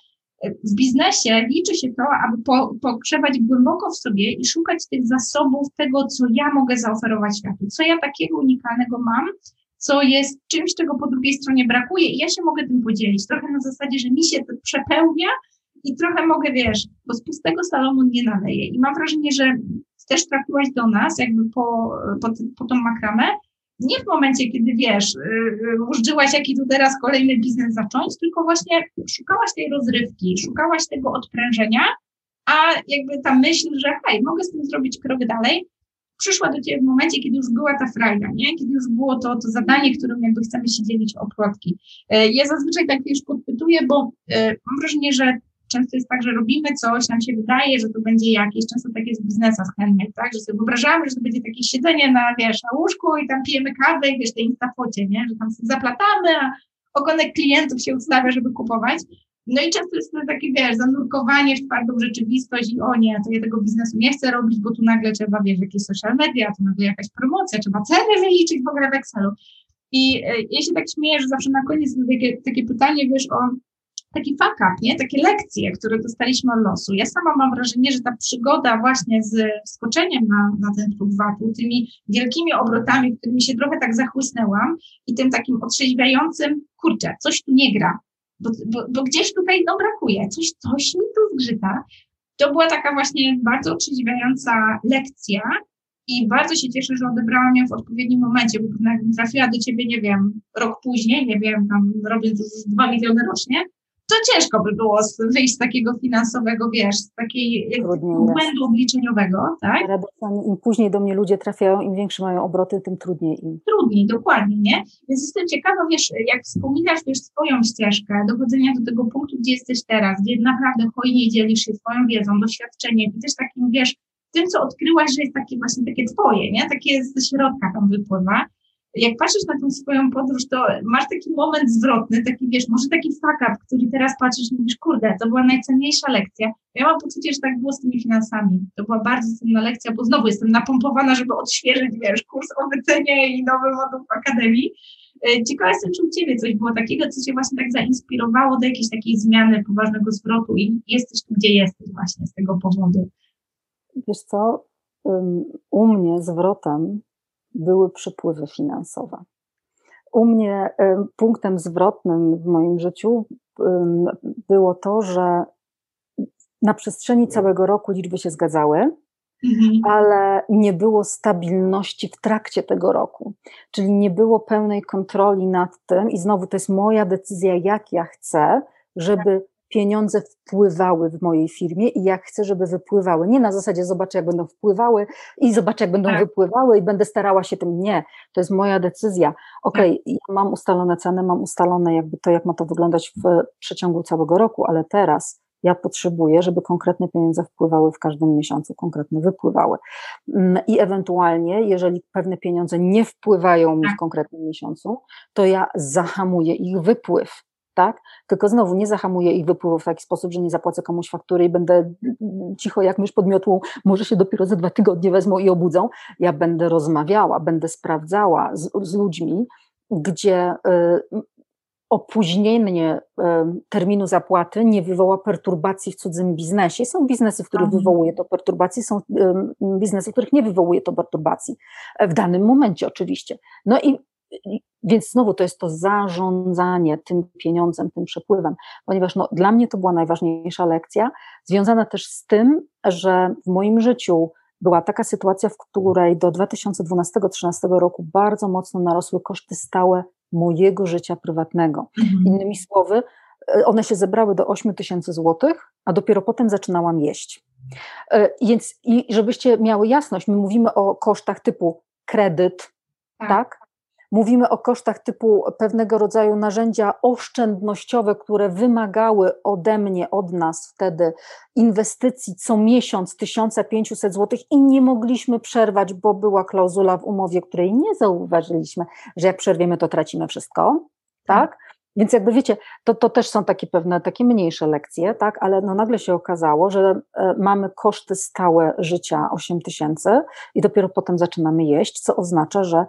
A: w biznesie liczy się to, aby po, pogrzebać głęboko w sobie i szukać tych zasobów tego, co ja mogę zaoferować światu, co ja takiego unikalnego mam, co jest czymś, czego po drugiej stronie brakuje i ja się mogę tym podzielić. Trochę na zasadzie, że mi się to przepełnia i trochę mogę, wiesz, bo z pustego Salomon nie naleje. I mam wrażenie, że też trafiłaś do nas jakby po, po, po tą makramę, nie w momencie, kiedy wiesz, użyłaś y, y, jaki tu teraz kolejny biznes zacząć, tylko właśnie szukałaś tej rozrywki, szukałaś tego odprężenia, a jakby ta myśl, że hej, mogę z tym zrobić krok dalej, przyszła do ciebie w momencie, kiedy już była ta frajda, nie? Kiedy już było to, to zadanie, którym jakby chcemy się dzielić o plotki. Y, ja zazwyczaj tak już podpytuję, bo mam wrażenie, że często jest tak, że robimy coś, nam się wydaje, że to będzie jakieś, często tak jest w biznesach handmade, tak, że sobie wyobrażamy, że to będzie takie siedzenie na, wiesz, na łóżku i tam pijemy kawę i wiesz, tej instafocie, nie, że tam zaplatamy, a ogonek klientów się ustawia, żeby kupować. No i często jest to takie, wiesz, zanurkowanie w twardą rzeczywistość i o nie, to ja tego biznesu nie chcę robić, bo tu nagle trzeba, wiesz, jakieś social media, tu nagle jakaś promocja, trzeba ceny wyliczyć w ogóle w Excelu. I e, ja się tak śmieję, że zawsze na koniec takie, takie pytanie, wiesz, o taki fuck up, nie? Takie lekcje, które dostaliśmy od losu. Ja sama mam wrażenie, że ta przygoda właśnie z skoczeniem na, na ten próg VAT-u, tymi wielkimi obrotami, którymi się trochę tak zachłysnęłam i tym takim otrzeźwiającym, kurczę, coś tu nie gra, bo, bo, bo gdzieś tutaj no brakuje, coś, coś mi tu zgrzyta. To była taka właśnie bardzo otrzeźwiająca lekcja, i bardzo się cieszę, że odebrałam ją w odpowiednim momencie, bo jakbym trafiła do ciebie, nie wiem, rok później, nie wiem, tam robiąc już dwa miliony rocznie, to ciężko by było wyjść z takiego finansowego, wiesz, z takiej błędu obliczeniowego, tak?
C: Im później do mnie ludzie trafiają, im większe mają obroty, tym trudniej im.
A: Trudniej, dokładnie, nie? Więc jestem ciekawa, wiesz, jak wspominasz, wiesz, swoją ścieżkę dochodzenia do tego punktu, gdzie jesteś teraz, gdzie naprawdę hojnie dzielisz się swoją wiedzą, doświadczeniem i też takim, wiesz, tym, co odkryłaś, że jest takie właśnie takie twoje, nie? Takie ze środka tam wypływa. Jak patrzysz na tą swoją podróż, to masz taki moment zwrotny, taki wiesz, może taki fuck up, który teraz patrzysz i mówisz, kurde, to była najcenniejsza lekcja. Ja mam poczucie, że tak było z tymi finansami. To była bardzo cenna lekcja, bo znowu jestem napompowana, żeby odświeżyć, wiesz, kurs o wycenie i nowy moduł w Akademii. E, ciekawa jestem, czy u Ciebie coś było takiego, co Cię właśnie tak zainspirowało do jakiejś takiej zmiany, poważnego zwrotu i jesteś tu, gdzie jesteś właśnie z tego powodu.
C: Wiesz co, u mnie zwrotem były przepływy finansowe. U mnie punktem zwrotnym w moim życiu było to, że na przestrzeni całego roku liczby się zgadzały, mhm. ale nie było stabilności w trakcie tego roku. Czyli nie było pełnej kontroli nad tym, i znowu to jest moja decyzja, jak ja chcę, żeby pieniądze wpływały w mojej firmie i jak chcę, żeby wypływały. Nie na zasadzie zobaczę, jak będą wpływały i zobaczę, jak będą tak. wypływały i będę starała się tym. Nie, to jest moja decyzja. Okej, okay, tak. ja mam ustalone ceny, mam ustalone jakby to, jak ma to wyglądać w przeciągu całego roku, ale teraz ja potrzebuję, żeby konkretne pieniądze wpływały w każdym miesiącu, konkretne wypływały. Mm, I ewentualnie, jeżeli pewne pieniądze nie wpływają mi w tak. konkretnym miesiącu, to ja zahamuję ich wypływ tak? Tylko znowu nie zahamuję ich wypływu w taki sposób, że nie zapłacę komuś faktury i będę cicho jak mysz podmiotu, może się dopiero za dwa tygodnie wezmą i obudzą. Ja będę rozmawiała, będę sprawdzała z, z ludźmi, gdzie y, opóźnienie y, terminu zapłaty nie wywoła perturbacji w cudzym biznesie. Są biznesy, w których mhm. wywołuje to perturbacje, są y, biznesy, w których nie wywołuje to perturbacji. W danym momencie oczywiście. No i więc znowu to jest to zarządzanie tym pieniądzem, tym przepływem, ponieważ no, dla mnie to była najważniejsza lekcja, związana też z tym, że w moim życiu była taka sytuacja, w której do 2012-2013 roku bardzo mocno narosły koszty stałe mojego życia prywatnego. Mhm. Innymi słowy, e, one się zebrały do 8 tysięcy złotych, a dopiero potem zaczynałam jeść. E, więc i żebyście miały jasność, my mówimy o kosztach typu kredyt, tak? tak? Mówimy o kosztach typu pewnego rodzaju narzędzia oszczędnościowe, które wymagały ode mnie, od nas wtedy inwestycji co miesiąc 1500 zł i nie mogliśmy przerwać, bo była klauzula w umowie, której nie zauważyliśmy, że jak przerwiemy, to tracimy wszystko. Tak? tak? Więc jakby wiecie, to, to też są takie pewne, takie mniejsze lekcje, tak, ale no nagle się okazało, że e, mamy koszty stałe życia 8 tysięcy i dopiero potem zaczynamy jeść, co oznacza, że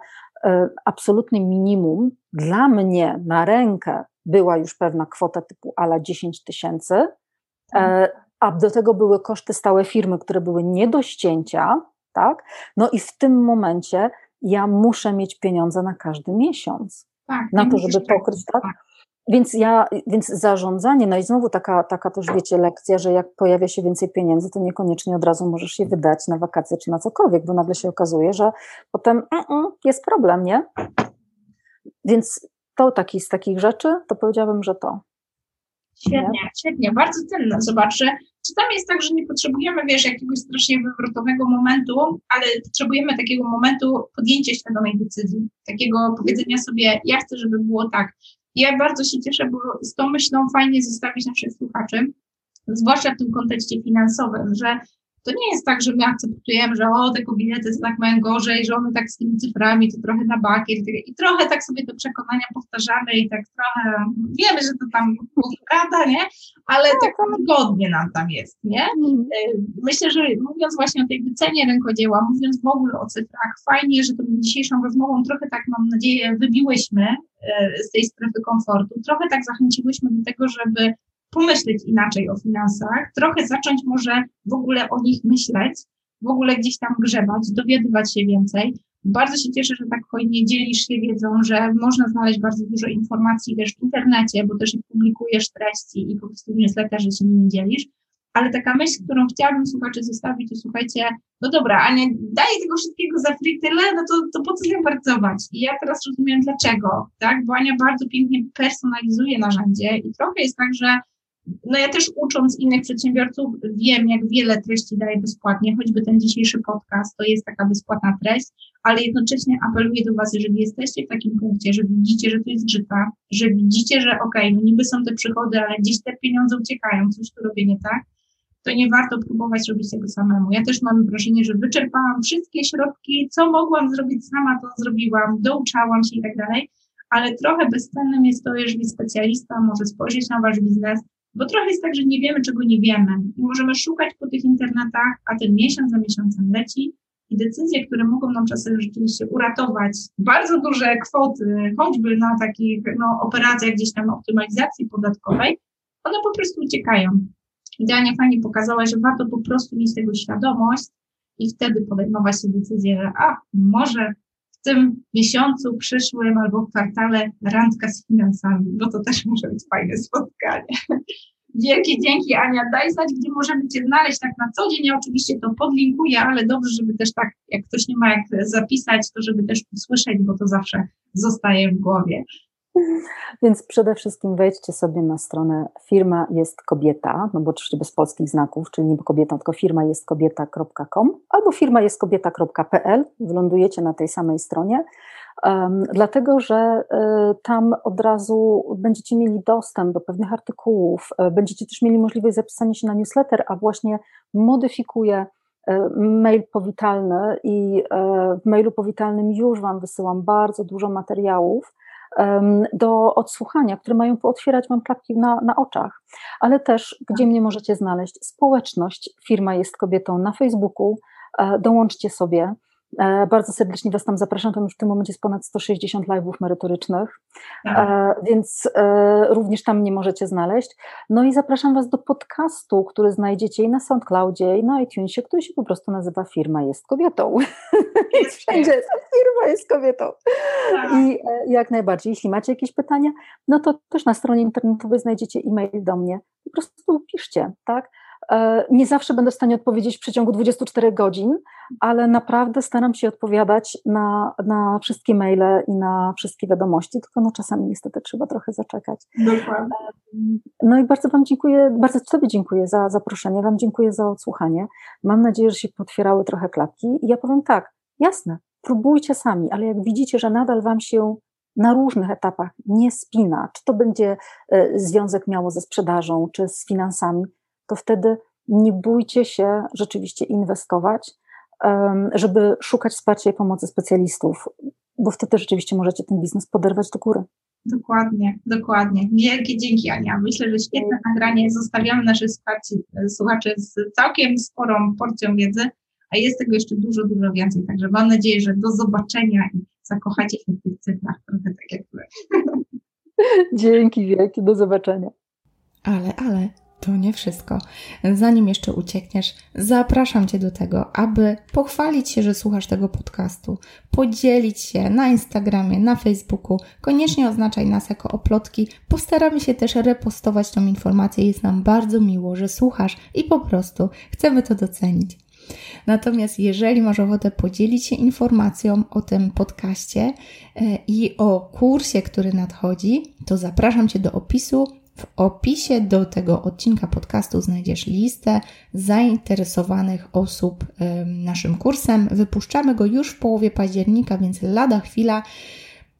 C: absolutnym minimum dla mnie na rękę była już pewna kwota typu ala 10 tysięcy, e, tak. a do tego były koszty stałe firmy, które były nie do ścięcia, tak? No i w tym momencie ja muszę mieć pieniądze na każdy miesiąc. Tak, na to, żeby pokryć, tak? Więc ja, więc zarządzanie, no i znowu taka, taka też wiecie lekcja, że jak pojawia się więcej pieniędzy, to niekoniecznie od razu możesz je wydać na wakacje czy na cokolwiek, bo nagle się okazuje, że potem jest problem, nie? Więc to taki z takich rzeczy, to powiedziałabym, że to.
A: Świetnie, nie? świetnie, bardzo cenne. Zobacz, że czy tam jest tak, że nie potrzebujemy, wiesz, jakiegoś strasznie wywrotowego momentu, ale potrzebujemy takiego momentu podjęcia świadomej decyzji, takiego powiedzenia sobie, ja chcę, żeby było tak. Ja bardzo się cieszę, bo z tą myślą fajnie zostawić naszych słuchaczy, zwłaszcza w tym kontekście finansowym, że to nie jest tak, że my akceptujemy, że o, te kobiety tak mają gorzej, że one tak z tymi cyframi to trochę na bakier i trochę tak sobie te przekonania powtarzamy i tak trochę wiemy, że to tam prawda, nie? Ale tak wygodnie nam tam jest, nie? Mhm. E, myślę, że mówiąc właśnie o tej wycenie rękodzieła, mówiąc w ogóle o cyfrach, fajnie, że tą dzisiejszą rozmową trochę tak, mam nadzieję, wybiłyśmy e, z tej strefy komfortu, trochę tak zachęciłyśmy do tego, żeby pomyśleć inaczej o finansach, trochę zacząć może w ogóle o nich myśleć, w ogóle gdzieś tam grzebać, dowiadywać się więcej. Bardzo się cieszę, że tak hojnie dzielisz się wiedzą, że można znaleźć bardzo dużo informacji też w internecie, bo też publikujesz treści i po prostu w newsletterze się nimi dzielisz. Ale taka myśl, którą chciałabym słuchaczy zostawić, to słuchajcie, no dobra, a nie daję tego wszystkiego za free tyle, no to, to po co się pracować? I ja teraz rozumiem dlaczego, tak? Bo Ania bardzo pięknie personalizuje narzędzie i trochę jest tak, że no ja też ucząc innych przedsiębiorców wiem, jak wiele treści daję bezpłatnie, choćby ten dzisiejszy podcast to jest taka bezpłatna treść, ale jednocześnie apeluję do Was, jeżeli jesteście w takim punkcie, że widzicie, że to jest żyta, że widzicie, że okej, okay, no niby są te przychody, ale gdzieś te pieniądze uciekają, coś tu robię nie tak, to nie warto próbować robić tego samemu. Ja też mam wrażenie, że wyczerpałam wszystkie środki, co mogłam zrobić sama, to zrobiłam, douczałam się i tak dalej, ale trochę bezcennym jest to, jeżeli specjalista może spojrzeć na wasz biznes, bo trochę jest tak, że nie wiemy, czego nie wiemy i możemy szukać po tych internetach, a ten miesiąc za miesiącem leci i decyzje, które mogą nam czasem rzeczywiście uratować bardzo duże kwoty, choćby na takich no, operacjach gdzieś tam optymalizacji podatkowej, one po prostu uciekają. Idealnie fajnie pokazałaś, że warto po prostu mieć tego świadomość i wtedy podejmować się decyzję, że a, może tym miesiącu przyszłym albo kwartale randka z finansami, bo to też może być fajne spotkanie. Wielkie dzięki Ania, daj znać, gdzie możemy Cię znaleźć tak na co dzień. Ja oczywiście to podlinkuję, ale dobrze, żeby też tak, jak ktoś nie ma jak zapisać, to żeby też usłyszeć, bo to zawsze zostaje w głowie.
C: Więc przede wszystkim wejdźcie sobie na stronę firma jest kobieta, no bo oczywiście bez polskich znaków, czyli nie kobieta, tylko firma jest kobieta.com albo firma jest kobieta.pl. Wylądujecie na tej samej stronie, um, dlatego że y, tam od razu będziecie mieli dostęp do pewnych artykułów, y, będziecie też mieli możliwość zapisania się na newsletter, a właśnie modyfikuję mail powitalny i w mailu powitalnym już Wam wysyłam bardzo dużo materiałów, do odsłuchania, które mają pootwierać Wam klapki na, na oczach, ale też gdzie mnie możecie znaleźć? Społeczność Firma jest kobietą na Facebooku. E, dołączcie sobie. E, bardzo serdecznie Was tam zapraszam. Tam już w tym momencie jest ponad 160 live'ów merytorycznych, e, więc e, również tam mnie możecie znaleźć. No i zapraszam Was do podcastu, który znajdziecie i na SoundCloudzie, i na iTunesie, który się po prostu nazywa Firma jest kobietą. Więc wszędzie firma jest kobietą. Tak. I jak najbardziej, jeśli macie jakieś pytania, no to też na stronie internetowej znajdziecie e-mail do mnie. Po prostu piszcie, tak? E, nie zawsze będę w stanie odpowiedzieć w przeciągu 24 godzin, ale naprawdę staram się odpowiadać na, na wszystkie maile i na wszystkie wiadomości, tylko no czasami niestety trzeba trochę zaczekać. Dokładnie. No i bardzo Wam dziękuję, bardzo Tobie dziękuję za zaproszenie, Wam dziękuję za odsłuchanie. Mam nadzieję, że się potwierały trochę klapki i ja powiem tak, jasne, próbujcie sami, ale jak widzicie, że nadal Wam się na różnych etapach nie spina, czy to będzie e, związek miało ze sprzedażą, czy z finansami, to wtedy nie bójcie się rzeczywiście inwestować, żeby szukać wsparcia i pomocy specjalistów, bo wtedy rzeczywiście możecie ten biznes poderwać do góry.
A: Dokładnie, dokładnie. Wielkie dzięki Ania. Myślę, że świetne nagranie. Zostawiamy naszych słuchaczy z całkiem sporą porcją wiedzy, a jest tego jeszcze dużo, dużo więcej. Także mam nadzieję, że do zobaczenia i zakochacie się w tych cyfrach, trochę tak jak wy.
C: Dzięki wielkie, do zobaczenia.
B: Ale, ale to nie wszystko. Zanim jeszcze uciekniesz, zapraszam Cię do tego, aby pochwalić się, że słuchasz tego podcastu, podzielić się na Instagramie, na Facebooku. Koniecznie oznaczaj nas jako oplotki. Postaramy się też repostować tą informację. Jest nam bardzo miło, że słuchasz i po prostu chcemy to docenić. Natomiast jeżeli masz ochotę podzielić się informacją o tym podcaście e, i o kursie, który nadchodzi, to zapraszam Cię do opisu w opisie do tego odcinka podcastu znajdziesz listę zainteresowanych osób naszym kursem. Wypuszczamy go już w połowie października, więc lada chwila.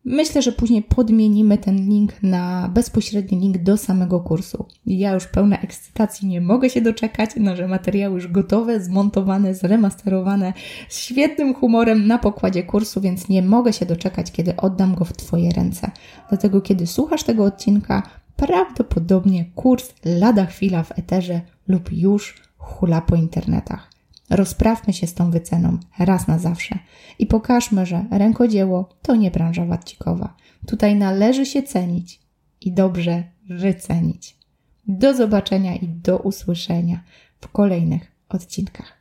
B: Myślę, że później podmienimy ten link na bezpośredni link do samego kursu. Ja już pełna ekscytacji nie mogę się doczekać, no, że materiały już gotowe, zmontowane, zremasterowane, z świetnym humorem na pokładzie kursu, więc nie mogę się doczekać, kiedy oddam go w Twoje ręce. Dlatego, kiedy słuchasz tego odcinka, prawdopodobnie kurs lada chwila w eterze lub już hula po internetach. Rozprawmy się z tą wyceną raz na zawsze i pokażmy, że rękodzieło to nie branża wadcikowa. Tutaj należy się cenić i dobrze wycenić. Do zobaczenia i do usłyszenia w kolejnych odcinkach.